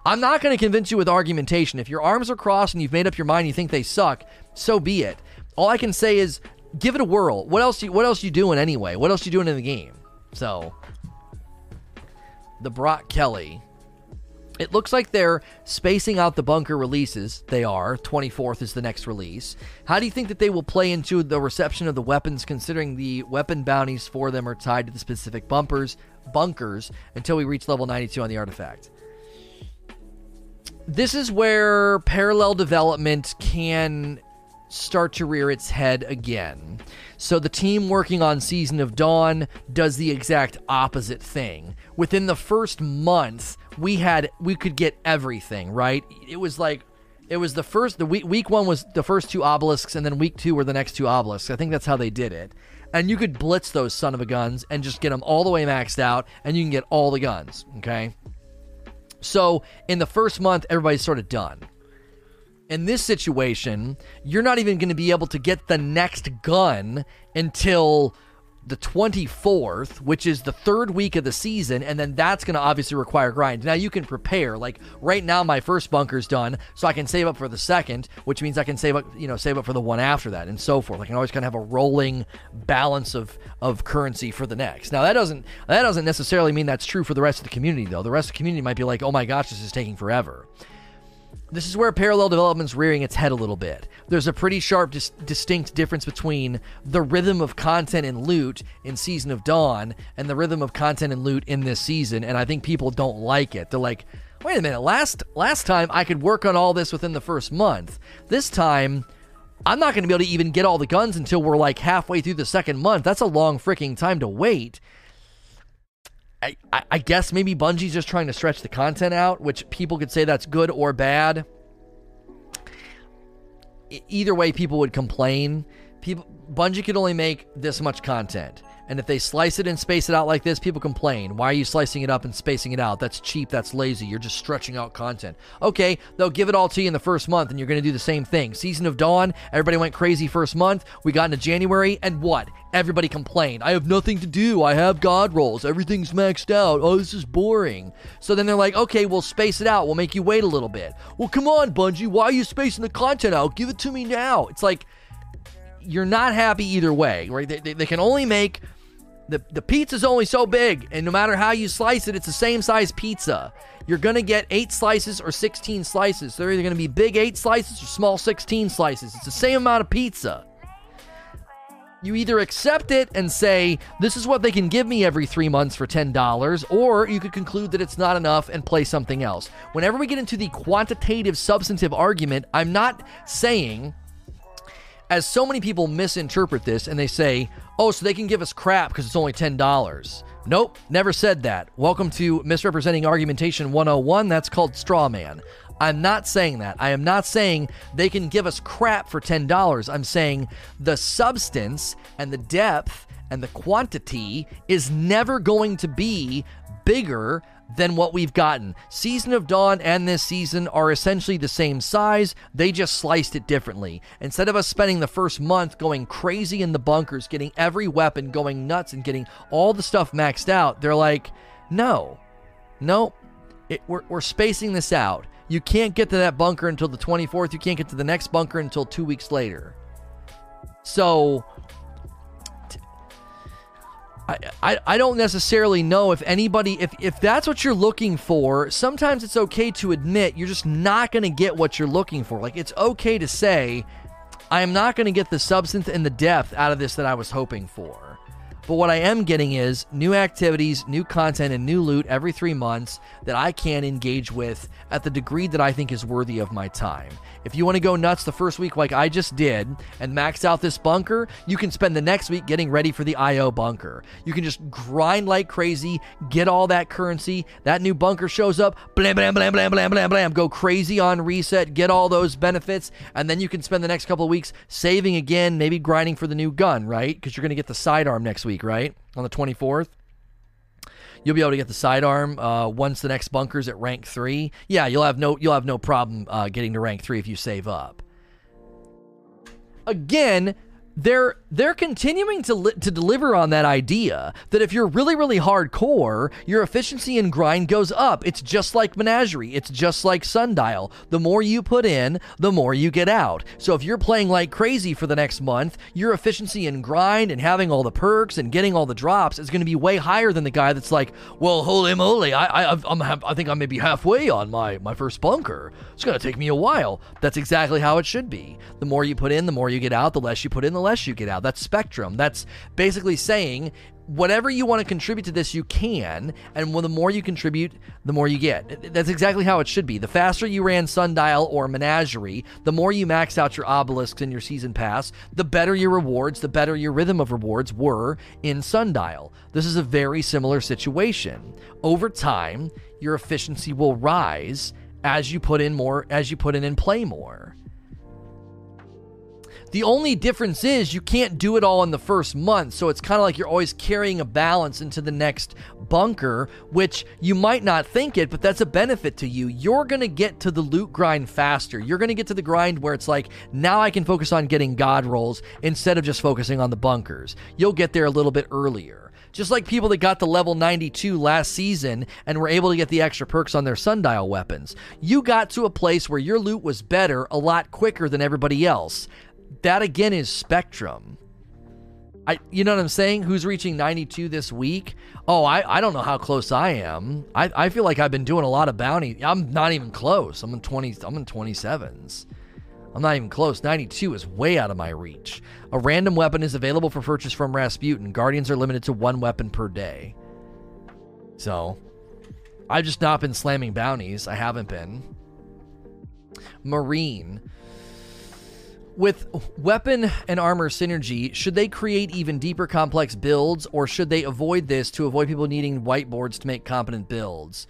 I'm not going to convince you with argumentation. If your arms are crossed and you've made up your mind, you think they suck, so be it. All I can say is give it a whirl. What else? You, what else you doing anyway? What else you doing in the game? So, the Brock Kelly. It looks like they're spacing out the bunker releases. They are. 24th is the next release. How do you think that they will play into the reception of the weapons, considering the weapon bounties for them are tied to the specific bumpers, bunkers, until we reach level 92 on the artifact? This is where parallel development can start to rear its head again. So the team working on Season of Dawn does the exact opposite thing. Within the first month, we had we could get everything, right? It was like it was the first the week week 1 was the first two obelisks and then week 2 were the next two obelisks. I think that's how they did it. And you could blitz those son of a guns and just get them all the way maxed out and you can get all the guns, okay? So in the first month, everybody's sort of done. In this situation, you're not even going to be able to get the next gun until the 24th, which is the third week of the season, and then that's going to obviously require grind. Now you can prepare. Like right now, my first bunker's done, so I can save up for the second, which means I can save up, you know, save up for the one after that, and so forth. I can always kind of have a rolling balance of of currency for the next. Now that doesn't that doesn't necessarily mean that's true for the rest of the community, though. The rest of the community might be like, oh my gosh, this is taking forever this is where parallel development's rearing its head a little bit. There's a pretty sharp, dis- distinct difference between the rhythm of content and loot in Season of Dawn and the rhythm of content and loot in this season, and I think people don't like it. They're like, "Wait a minute! Last last time I could work on all this within the first month. This time." I'm not going to be able to even get all the guns until we're like halfway through the second month. That's a long freaking time to wait. I, I, guess maybe Bungie's just trying to stretch the content out, which people could say that's good or bad. either way, people would complain. People, Bungie could only make this much content. And if they slice it and space it out like this, people complain. Why are you slicing it up and spacing it out? That's cheap. That's lazy. You're just stretching out content. Okay, they'll give it all to you in the first month, and you're going to do the same thing. Season of Dawn, everybody went crazy first month. We got into January, and what? Everybody complained. I have nothing to do. I have God rolls. Everything's maxed out. Oh, this is boring. So then they're like, okay, we'll space it out. We'll make you wait a little bit. Well, come on, Bungie. Why are you spacing the content out? Give it to me now. It's like, you're not happy either way, right? They, they, they can only make the, the pizza's only so big, and no matter how you slice it, it's the same size pizza. You're to get 8 slices or 16 slices. They're either to be big 8 slices or small 16 slices. It's the same amount of pizza. You either accept it and say, this is what they can give me every three months for $10, or you could conclude that it's not enough and play something else. Whenever we get into the quantitative, substantive argument, I'm not saying as so many people misinterpret this and they say, oh, so they can give us crap because it's only $10. Nope, never said that. Welcome to Misrepresenting Argumentation 101. That's called straw man. I'm not saying that. I am not saying they can give us crap for $10. I'm saying the substance and the depth and the quantity is never going to be bigger than what we've gotten. Season of Dawn and this season are essentially the same size, they just sliced it differently. Instead of us spending the first month going crazy in the bunkers, getting every weapon going nuts and getting all the stuff maxed out, they're like, no, no, it, we're, we're spacing this out. You can't get to that bunker until the 24th. You can't get to the next bunker until two weeks later. So I, I, don't necessarily know if anybody if, if that's what you're looking for sometimes it's okay to admit you're just not going to get what you're looking for. Like it's okay to say i am not going to get the substance and the depth out of this that i was hoping for but what I am getting is new activities, new content, and new loot every three months that I can engage with at the degree that I think is worthy of my time. If you want to go nuts the first week, like I just did, and max out this bunker, you can spend the next week getting ready for the IO bunker. You can just grind like crazy, get all that currency. That new bunker shows up, blam, blam, blam, blam, blam, blam, blam. Go crazy on reset, get all those benefits, and then you can spend the next couple of weeks saving again, maybe grinding for the new gun, right? Because you're going to get the sidearm next week, right? On the 24th. You'll be able to get the sidearm uh, once the next bunker's at rank three. Yeah, you'll have no you'll have no problem uh, getting to rank three if you save up. Again, they're they're continuing to li- to deliver on that idea that if you're really really hardcore, your efficiency and grind goes up. It's just like Menagerie. It's just like Sundial. The more you put in, the more you get out. So if you're playing like crazy for the next month, your efficiency and grind and having all the perks and getting all the drops is going to be way higher than the guy that's like, well, holy moly, I I I'm, I think I may be halfway on my my first bunker. It's going to take me a while. That's exactly how it should be. The more you put in, the more you get out. The less you put in, the less you get out. That's spectrum. That's basically saying whatever you want to contribute to this, you can, and the more you contribute, the more you get. That's exactly how it should be. The faster you ran Sundial or Menagerie, the more you max out your obelisks in your season pass, the better your rewards, the better your rhythm of rewards were in Sundial. This is a very similar situation. Over time, your efficiency will rise as you put in more, as you put in and play more. The only difference is you can't do it all in the first month, so it's kind of like you're always carrying a balance into the next bunker, which you might not think it, but that's a benefit to you. You're going to get to the loot grind faster. You're going to get to the grind where it's like, now I can focus on getting god rolls instead of just focusing on the bunkers. You'll get there a little bit earlier. Just like people that got to level 92 last season and were able to get the extra perks on their sundial weapons. You got to a place where your loot was better a lot quicker than everybody else that again is spectrum. I, you know what I'm saying? Who's reaching 92 this week? Oh, I, I don't know how close I am. I, I feel like I've been doing a lot of bounty. I'm not even close. I'm in 20. I'm in 27s. I'm not even close. 92 is way out of my reach. A random weapon is available for purchase from Rasputin. Guardians are limited to one weapon per day. So, I've just not been slamming bounties. I haven't been. Marine. With weapon and armor synergy, should they create even deeper complex builds, or should they avoid this to avoid people needing whiteboards to make competent builds?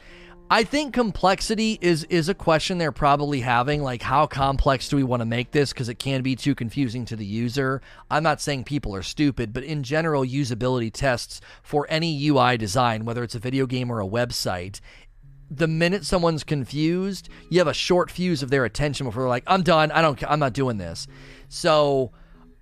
I think complexity is is a question they're probably having. Like, how complex do we want to make this? Because it can be too confusing to the user. I'm not saying people are stupid, but in general, usability tests for any UI design, whether it's a video game or a website, the minute someone's confused, you have a short fuse of their attention before they're like, "I'm done. I don't. I'm not doing this." So,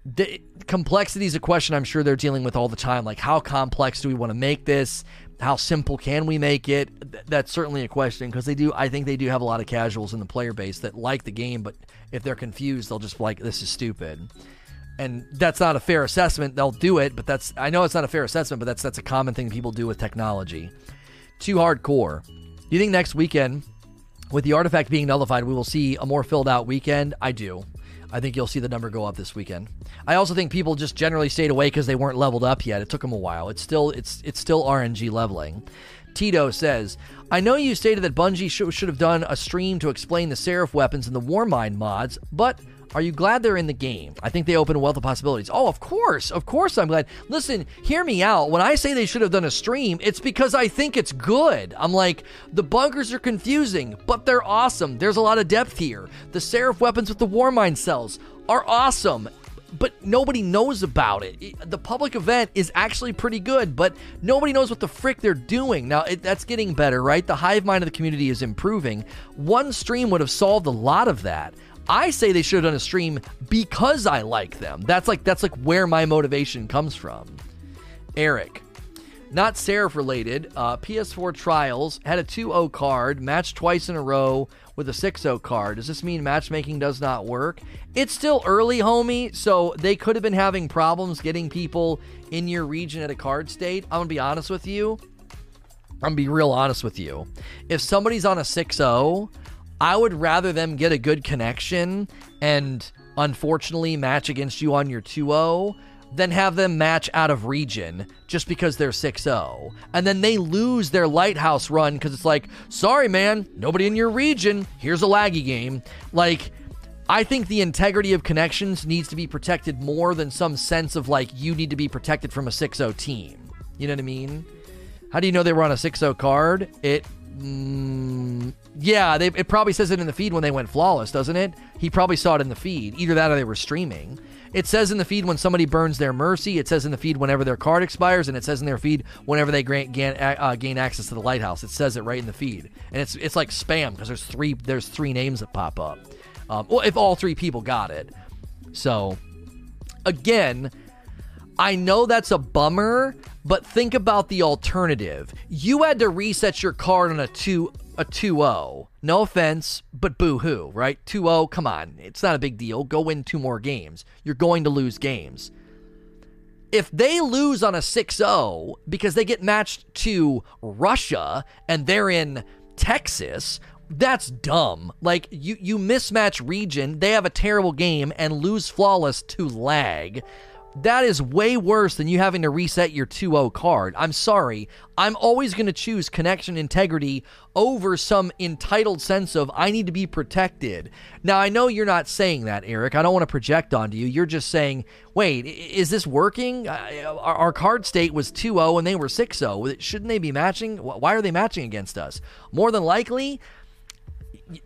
the complexity is a question I'm sure they're dealing with all the time. Like, how complex do we want to make this? How simple can we make it? That's certainly a question because they do. I think they do have a lot of casuals in the player base that like the game, but if they're confused, they'll just be like, "This is stupid." And that's not a fair assessment. They'll do it, but that's I know it's not a fair assessment, but that's that's a common thing people do with technology. Too hardcore. Do you think next weekend, with the artifact being nullified, we will see a more filled out weekend? I do. I think you'll see the number go up this weekend. I also think people just generally stayed away because they weren't leveled up yet. It took them a while. It's still it's it's still RNG leveling. Tito says, I know you stated that Bungie should, should have done a stream to explain the Seraph weapons and the Warmind mods, but Are you glad they're in the game? I think they open a wealth of possibilities. Oh, of course. Of course I'm glad. Listen, hear me out. When I say they should have done a stream, it's because I think it's good. I'm like, the bunkers are confusing, but they're awesome. There's a lot of depth here. The Seraph weapons with the Warmind cells are awesome but nobody knows about it. The public event is actually pretty good, but nobody knows what the frick they're doing. Now, it, that's getting better, right? The hive mind of the community is improving. One stream would have solved a lot of that. I say they should have done a stream because I like them. That's like that's like where my motivation comes from. Eric, not Seraph related. Uh, PS4 Trials had a 2-0 card, matched twice in a row with a 6-0 card. Does this mean matchmaking does not work? It's still early, homie, so they could have been having problems getting people in your region at a card state. I'm gonna be honest with you. I'm gonna be real honest with you. If somebody's on a 6-0 I would rather them get a good connection and unfortunately match against you on your 2-0 than have them match out of region just because they're 6-0 and then they lose their lighthouse run because it's like sorry man nobody in your region. Here's a laggy game. Like i think the integrity of connections needs to be protected more than some sense of like you need to be protected from a 6-0 team. You know what i mean? How do you know they were on a 6-0 card? It Mm, yeah, they, it probably says it in the feed when they went flawless, doesn't it? He probably saw it in the feed. Either that or they were streaming. It says in the feed when somebody burns their mercy. It says in the feed whenever their card expires, and it says in their feed whenever they grant, gain, uh, gain access to the lighthouse. It says it right in the feed, and it's it's like spam because there's three there's three names that pop up. Um, well, if all three people got it, so again, I know that's a bummer, but think about the alternative. You had to reset your card on a 2 a 2-0. No offense, but boo-hoo, right? 2-0, come on. It's not a big deal. Go win two more games. You're going to lose games. If they lose on a 6-0 because they get matched to Russia and they're in Texas, that's dumb. Like you you mismatch region, they have a terrible game and lose flawless to lag. That is way worse than you having to reset your 2-0 card. I'm sorry. I'm always going to choose connection integrity over some entitled sense of I need to be protected. Now, I know you're not saying that, Eric. I don't want to project onto you. You're just saying, wait, is this working? Uh, our, card state was 2 0 and they were 6 0. Shouldn't they be matching? Why are they matching against us? More than likely,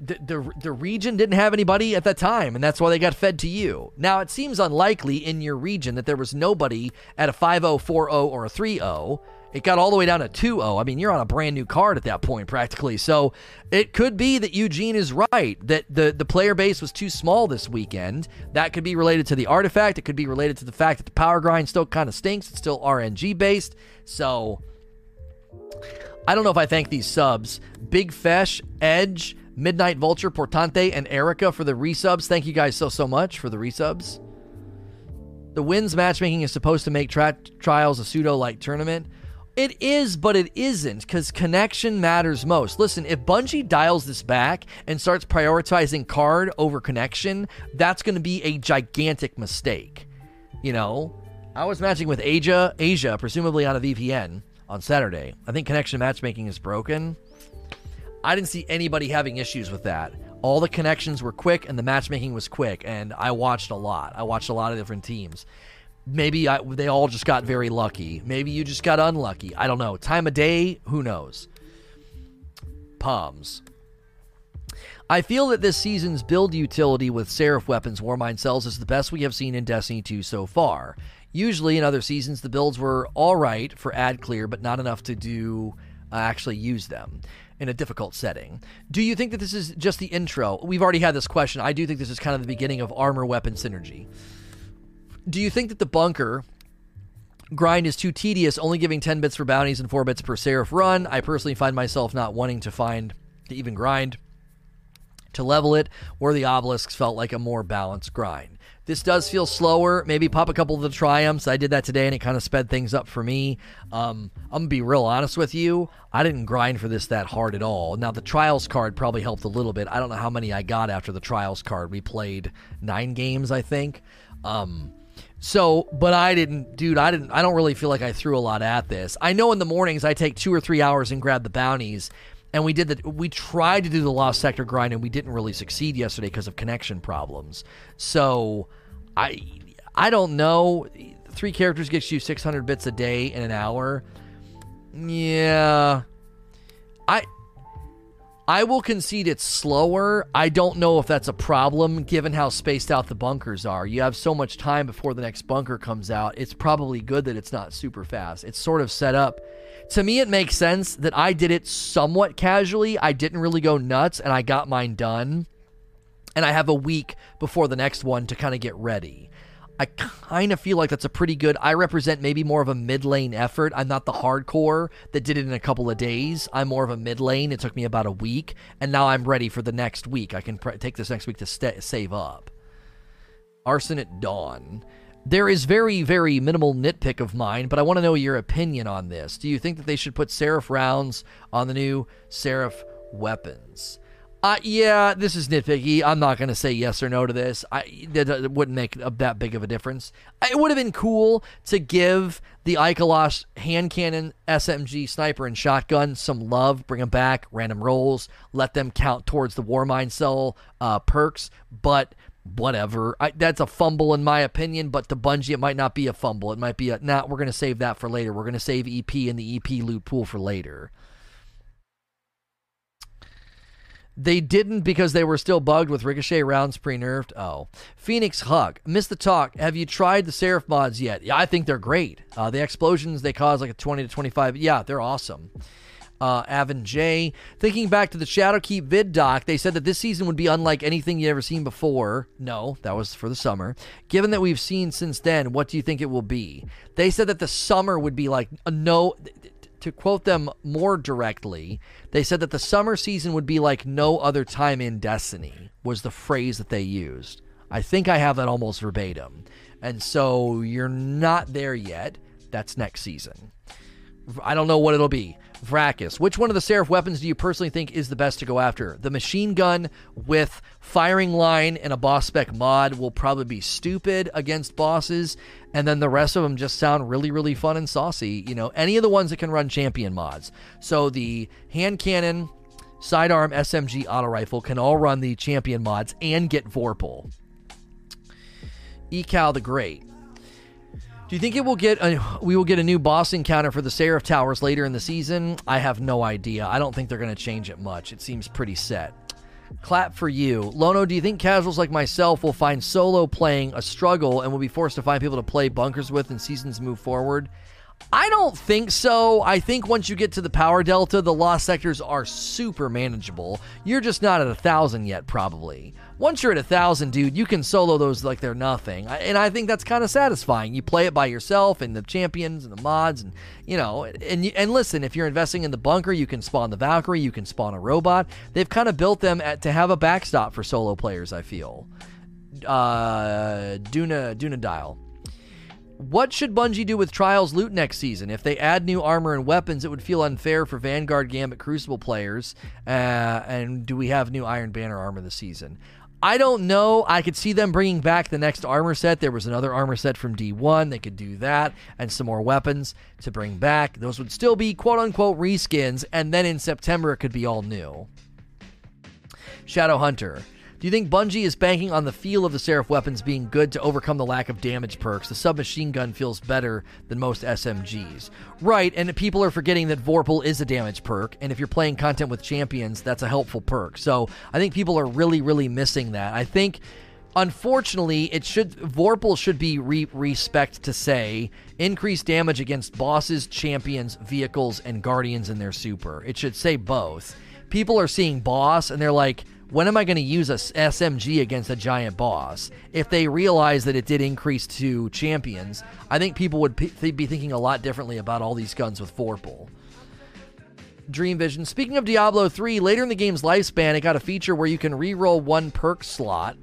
the, the, region didn't have anybody at that time, and that's why they got fed to you. Now, it seems unlikely in your region that there was nobody at a 5 0, 4 0, or a 3 0. It got all the way down to 2 0. I mean, you're on a brand new card at that point, practically. So it could be that Eugene is right, that the, the player base was too small this weekend. That could be related to the artifact. It could be related to the fact that the power grind still kind of stinks. It's still RNG based. So I don't know if I thank these subs. Big Fesh, Edge, Midnight Vulture, Portante, and Erica for the resubs. Thank you guys so, so much for the resubs. The wins matchmaking is supposed to make tra- trials a pseudo like tournament. It is, but it isn't, because connection matters most. Listen, if Bungie dials this back and starts prioritizing card over connection, that's going to be a gigantic mistake. You know, I was matching with Asia, Asia, presumably on a VPN on Saturday. I think connection matchmaking is broken. I didn't see anybody having issues with that. All the connections were quick and the matchmaking was quick, and I watched a lot. I watched a lot of different teams. Maybe I, they all just got very lucky. Maybe you just got unlucky. I don't know. Time of day, who knows? Palms. I feel that this season's build utility with Seraph weapons Warmind cells is the best we have seen in Destiny 2 so far. Usually in other seasons, the builds were alright for ad clear, but not enough to do uh, actually use them in a difficult setting. Do you think that this is just the intro? We've already had this question. I do think this is kind of the beginning of armor weapon synergy. Do you think that the bunker grind is too tedious, only giving 10 bits for bounties and 4 bits per Seraph run? I personally find myself not wanting to find to even grind to level it, where the obelisks felt like a more balanced grind. This does feel slower. Maybe pop a couple of the triumphs. I did that today and it kind of sped things up for me. Um, I'm going to be real honest with you. I didn't grind for this that hard at all. Now, the trials card probably helped a little bit. I don't know how many I got after the trials card. We played nine games, I think. Um, so, but I didn't, dude, I didn't, I don't really feel like I threw a lot at this. I know in the mornings I take two or three hours and grab the bounties and we did that. we tried to do the lost sector grind and we didn't really succeed yesterday because of connection problems. So I I don't know. Three characters gets you 600 bits a day in an hour. Yeah. I I will concede it's slower. I don't know if that's a problem given how spaced out the bunkers are. You have so much time before the next bunker comes out. It's probably good that it's not super fast. It's sort of set up. To me, it makes sense that I did it somewhat casually. I didn't really go nuts and I got mine done. And I have a week before the next one to kind of get ready. I kind of feel like that's a pretty good. I represent maybe more of a mid lane effort. I'm not the hardcore that did it in a couple of days. I'm more of a mid lane. It took me about a week, and now I'm ready for the next week. I can take this next week to st- save up. Arson at Dawn. There is very, very minimal nitpick of mine, but I want to know your opinion on this. Do you think that they should put Seraph rounds on the new Seraph weapons? Uh, yeah, this is nitpicky. I'm not going to say yes or no to this. I that wouldn't make a, that big of a difference. It would have been cool to give the Ikelos hand cannon, SMG, sniper, and shotgun some love. Bring them back, random rolls, let them count towards the war Warmind cell uh, perks. But whatever. I, that's a fumble in my opinion, but to Bungie, it might not be a fumble. It might be a, nah, we're going to save that for later. We're going to save EP and the EP loot pool for later. They didn't because they were still bugged with Ricochet rounds pre nerfed. Oh. Phoenix Hug. Missed the talk. Have you tried the Seraph mods yet? Yeah, I think they're great. Uh, the explosions they cause like a 20 to 25. Yeah, they're awesome. Uh, Avon J. Thinking back to the Shadowkeep vid doc, they said that this season would be unlike anything you've ever seen before. No, that was for the summer. Given that we've seen since then, what do you think it will be? They said that the summer would be like a no to quote them more directly, they said that the summer season would be like no other time in Destiny, was the phrase that they used. I think I have that almost verbatim. And so you're not there yet. That's next season. I don't know what it'll be. Vracus, which one of the Seraph weapons do you personally think is the best to go after? The machine gun with firing line and a boss spec mod will probably be stupid against bosses, and then the rest of them just sound really, really fun and saucy. You know, any of the ones that can run champion mods. So the hand cannon, sidearm, SMG, auto rifle can all run the champion mods and get Vorpal. Ecal the Great. Do you think it will get a, we will get a new boss encounter for the Seraph Towers later in the season? I have no idea. I don't think they're going to change it much. It seems pretty set. Clap for you. Lono, do you think casuals like myself will find solo playing a struggle and will be forced to find people to play bunkers with in seasons move forward? I don't think so. I think once you get to the power delta, the lost sectors are super manageable. You're just not at a thousand yet, probably. Once you're at a thousand, dude, you can solo those like they're nothing, and I think that's kind of satisfying. You play it by yourself, and the champions and the mods, and you know, and and listen, if you're investing in the bunker, you can spawn the Valkyrie, you can spawn a robot. They've kind of built them at, to have a backstop for solo players. I feel. Uh, Duna Duna Dial. What should Bungie do with Trials loot next season? If they add new armor and weapons, it would feel unfair for Vanguard, Gambit, Crucible players. Uh, and do we have new Iron Banner armor this season? I don't know. I could see them bringing back the next armor set. There was another armor set from D1. They could do that and some more weapons to bring back. Those would still be quote unquote reskins. And then in September, it could be all new. Shadow Hunter. Do you think Bungie is banking on the feel of the Seraph weapons being good to overcome the lack of damage perks? The submachine gun feels better than most SMGs. Right, and people are forgetting that Vorpal is a damage perk, and if you're playing content with champions, that's a helpful perk. So I think people are really, really missing that. I think unfortunately, it should Vorpal should be re- respect to say increased damage against bosses, champions, vehicles, and guardians in their super. It should say both. People are seeing boss and they're like, when am I going to use a SMG against a giant boss? If they realize that it did increase to champions, I think people would p- be thinking a lot differently about all these guns with Vorpal. Dream Vision. Speaking of Diablo 3, later in the game's lifespan, it got a feature where you can re-roll one perk slot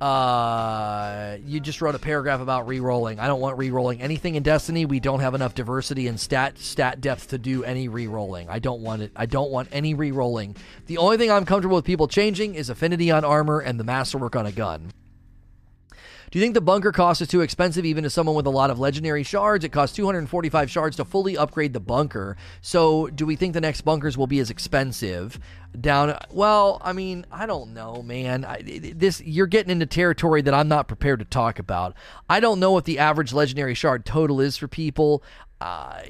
uh, you just wrote a paragraph about re-rolling. I don't want re-rolling anything in Destiny. We don't have enough diversity and stat stat depth to do any re-rolling. I don't want it. I don't want any re-rolling. The only thing I'm comfortable with people changing is affinity on armor and the masterwork on a gun. Do you think the bunker cost is too expensive even to someone with a lot of legendary shards? It costs 245 shards to fully upgrade the bunker. So, do we think the next bunkers will be as expensive? Down well, I mean, I don't know, man. I, this you're getting into territory that I'm not prepared to talk about. I don't know what the average legendary shard total is for people. Uh,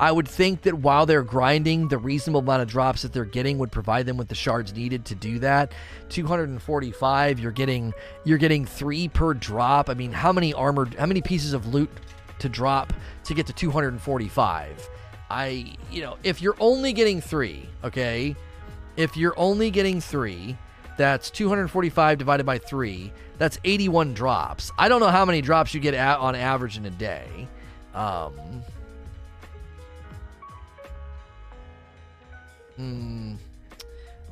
I would think that while they're grinding, the reasonable amount of drops that they're getting would provide them with the shards needed to do that. 245, you're getting you're getting 3 per drop. I mean, how many armored how many pieces of loot to drop to get to 245? I, you know, if you're only getting 3, okay? If you're only getting 3, that's 245 divided by 3. That's 81 drops. I don't know how many drops you get on average in a day. Um, Hmm.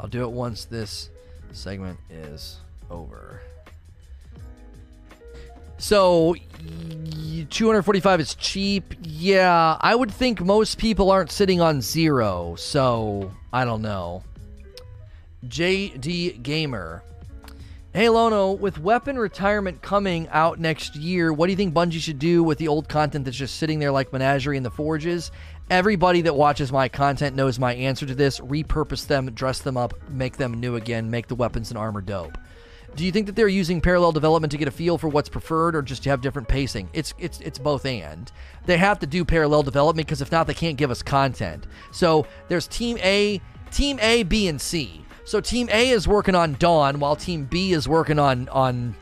I'll do it once this segment is over. So, 245 is cheap. Yeah, I would think most people aren't sitting on zero. So, I don't know. JD Gamer. Hey Lono, with weapon retirement coming out next year, what do you think Bungie should do with the old content that's just sitting there like Menagerie in the Forges? Everybody that watches my content knows my answer to this. Repurpose them, dress them up, make them new again, make the weapons and armor dope. Do you think that they're using parallel development to get a feel for what's preferred or just to have different pacing? It's it's it's both and. They have to do parallel development because if not they can't give us content. So there's team A, team A, B and C. So team A is working on Dawn while team B is working on on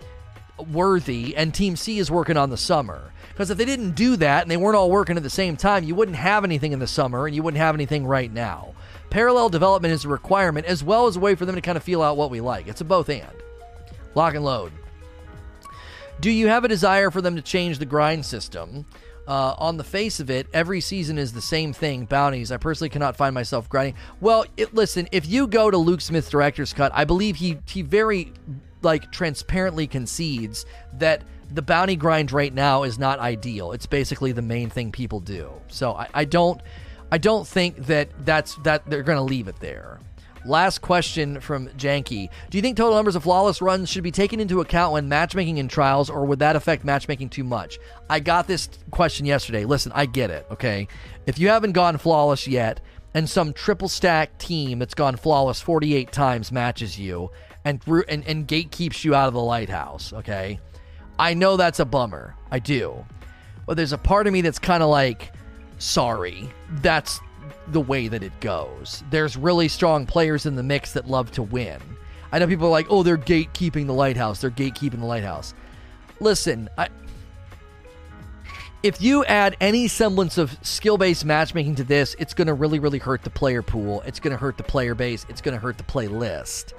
Worthy and team C is working on the summer. Because if they didn't do that and they weren't all working at the same time, you wouldn't have anything in the summer and you wouldn't have anything right now. Parallel development is a requirement as well as a way for them to kind of feel out what we like. It's a both and. Lock and load. Do you have a desire for them to change the grind system? Uh, on the face of it, every season is the same thing bounties. I personally cannot find myself grinding. Well, it, listen, if you go to Luke Smith's director's cut, I believe he, he very like transparently concedes that the bounty grind right now is not ideal. It's basically the main thing people do. So I, I don't I don't think that that's that they're going to leave it there. Last question from Janky. Do you think total numbers of flawless runs should be taken into account when matchmaking in trials, or would that affect matchmaking too much? I got this question yesterday. Listen, I get it, okay? If you haven't gone flawless yet, and some triple stack team that's gone flawless 48 times matches you, and, and, and gate keeps you out of the lighthouse, okay? I know that's a bummer. I do. But there's a part of me that's kind of like, sorry, that's the way that it goes. There's really strong players in the mix that love to win. I know people are like, oh, they're gatekeeping the lighthouse. They're gatekeeping the lighthouse. Listen, I, if you add any semblance of skill based matchmaking to this, it's going to really, really hurt the player pool. It's going to hurt the player base. It's going to hurt the playlist.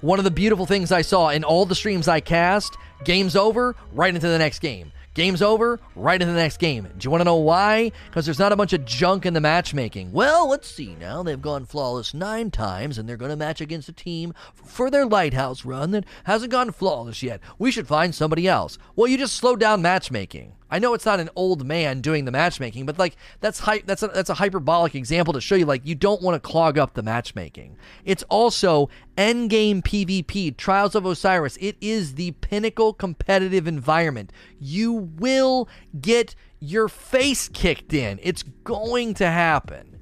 One of the beautiful things I saw in all the streams I cast Game's over, right into the next game. Game's over, right into the next game. Do you want to know why? Because there's not a bunch of junk in the matchmaking. Well, let's see now. They've gone flawless nine times, and they're going to match against a team for their lighthouse run that hasn't gone flawless yet. We should find somebody else. Well, you just slowed down matchmaking. I know it's not an old man doing the matchmaking, but like that's hy- that's a, that's a hyperbolic example to show you like you don't want to clog up the matchmaking. It's also endgame PvP, Trials of Osiris. It is the pinnacle competitive environment. You will get your face kicked in. It's going to happen.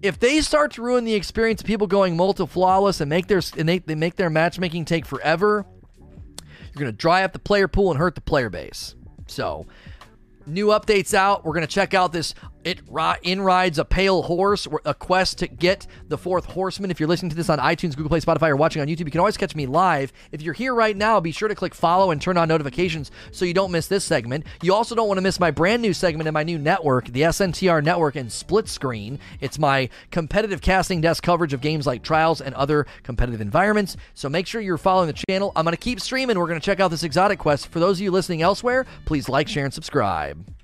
If they start to ruin the experience of people going multi flawless and make their and they, they make their matchmaking take forever, you're going to dry up the player pool and hurt the player base. So, new updates out. We're going to check out this it in rides a pale horse, a quest to get the fourth horseman. If you're listening to this on iTunes, Google Play, Spotify, or watching on YouTube, you can always catch me live. If you're here right now, be sure to click follow and turn on notifications so you don't miss this segment. You also don't want to miss my brand new segment in my new network, the SNTR Network and Split Screen. It's my competitive casting desk coverage of games like Trials and other competitive environments. So make sure you're following the channel. I'm going to keep streaming. We're going to check out this exotic quest. For those of you listening elsewhere, please like, share, and subscribe.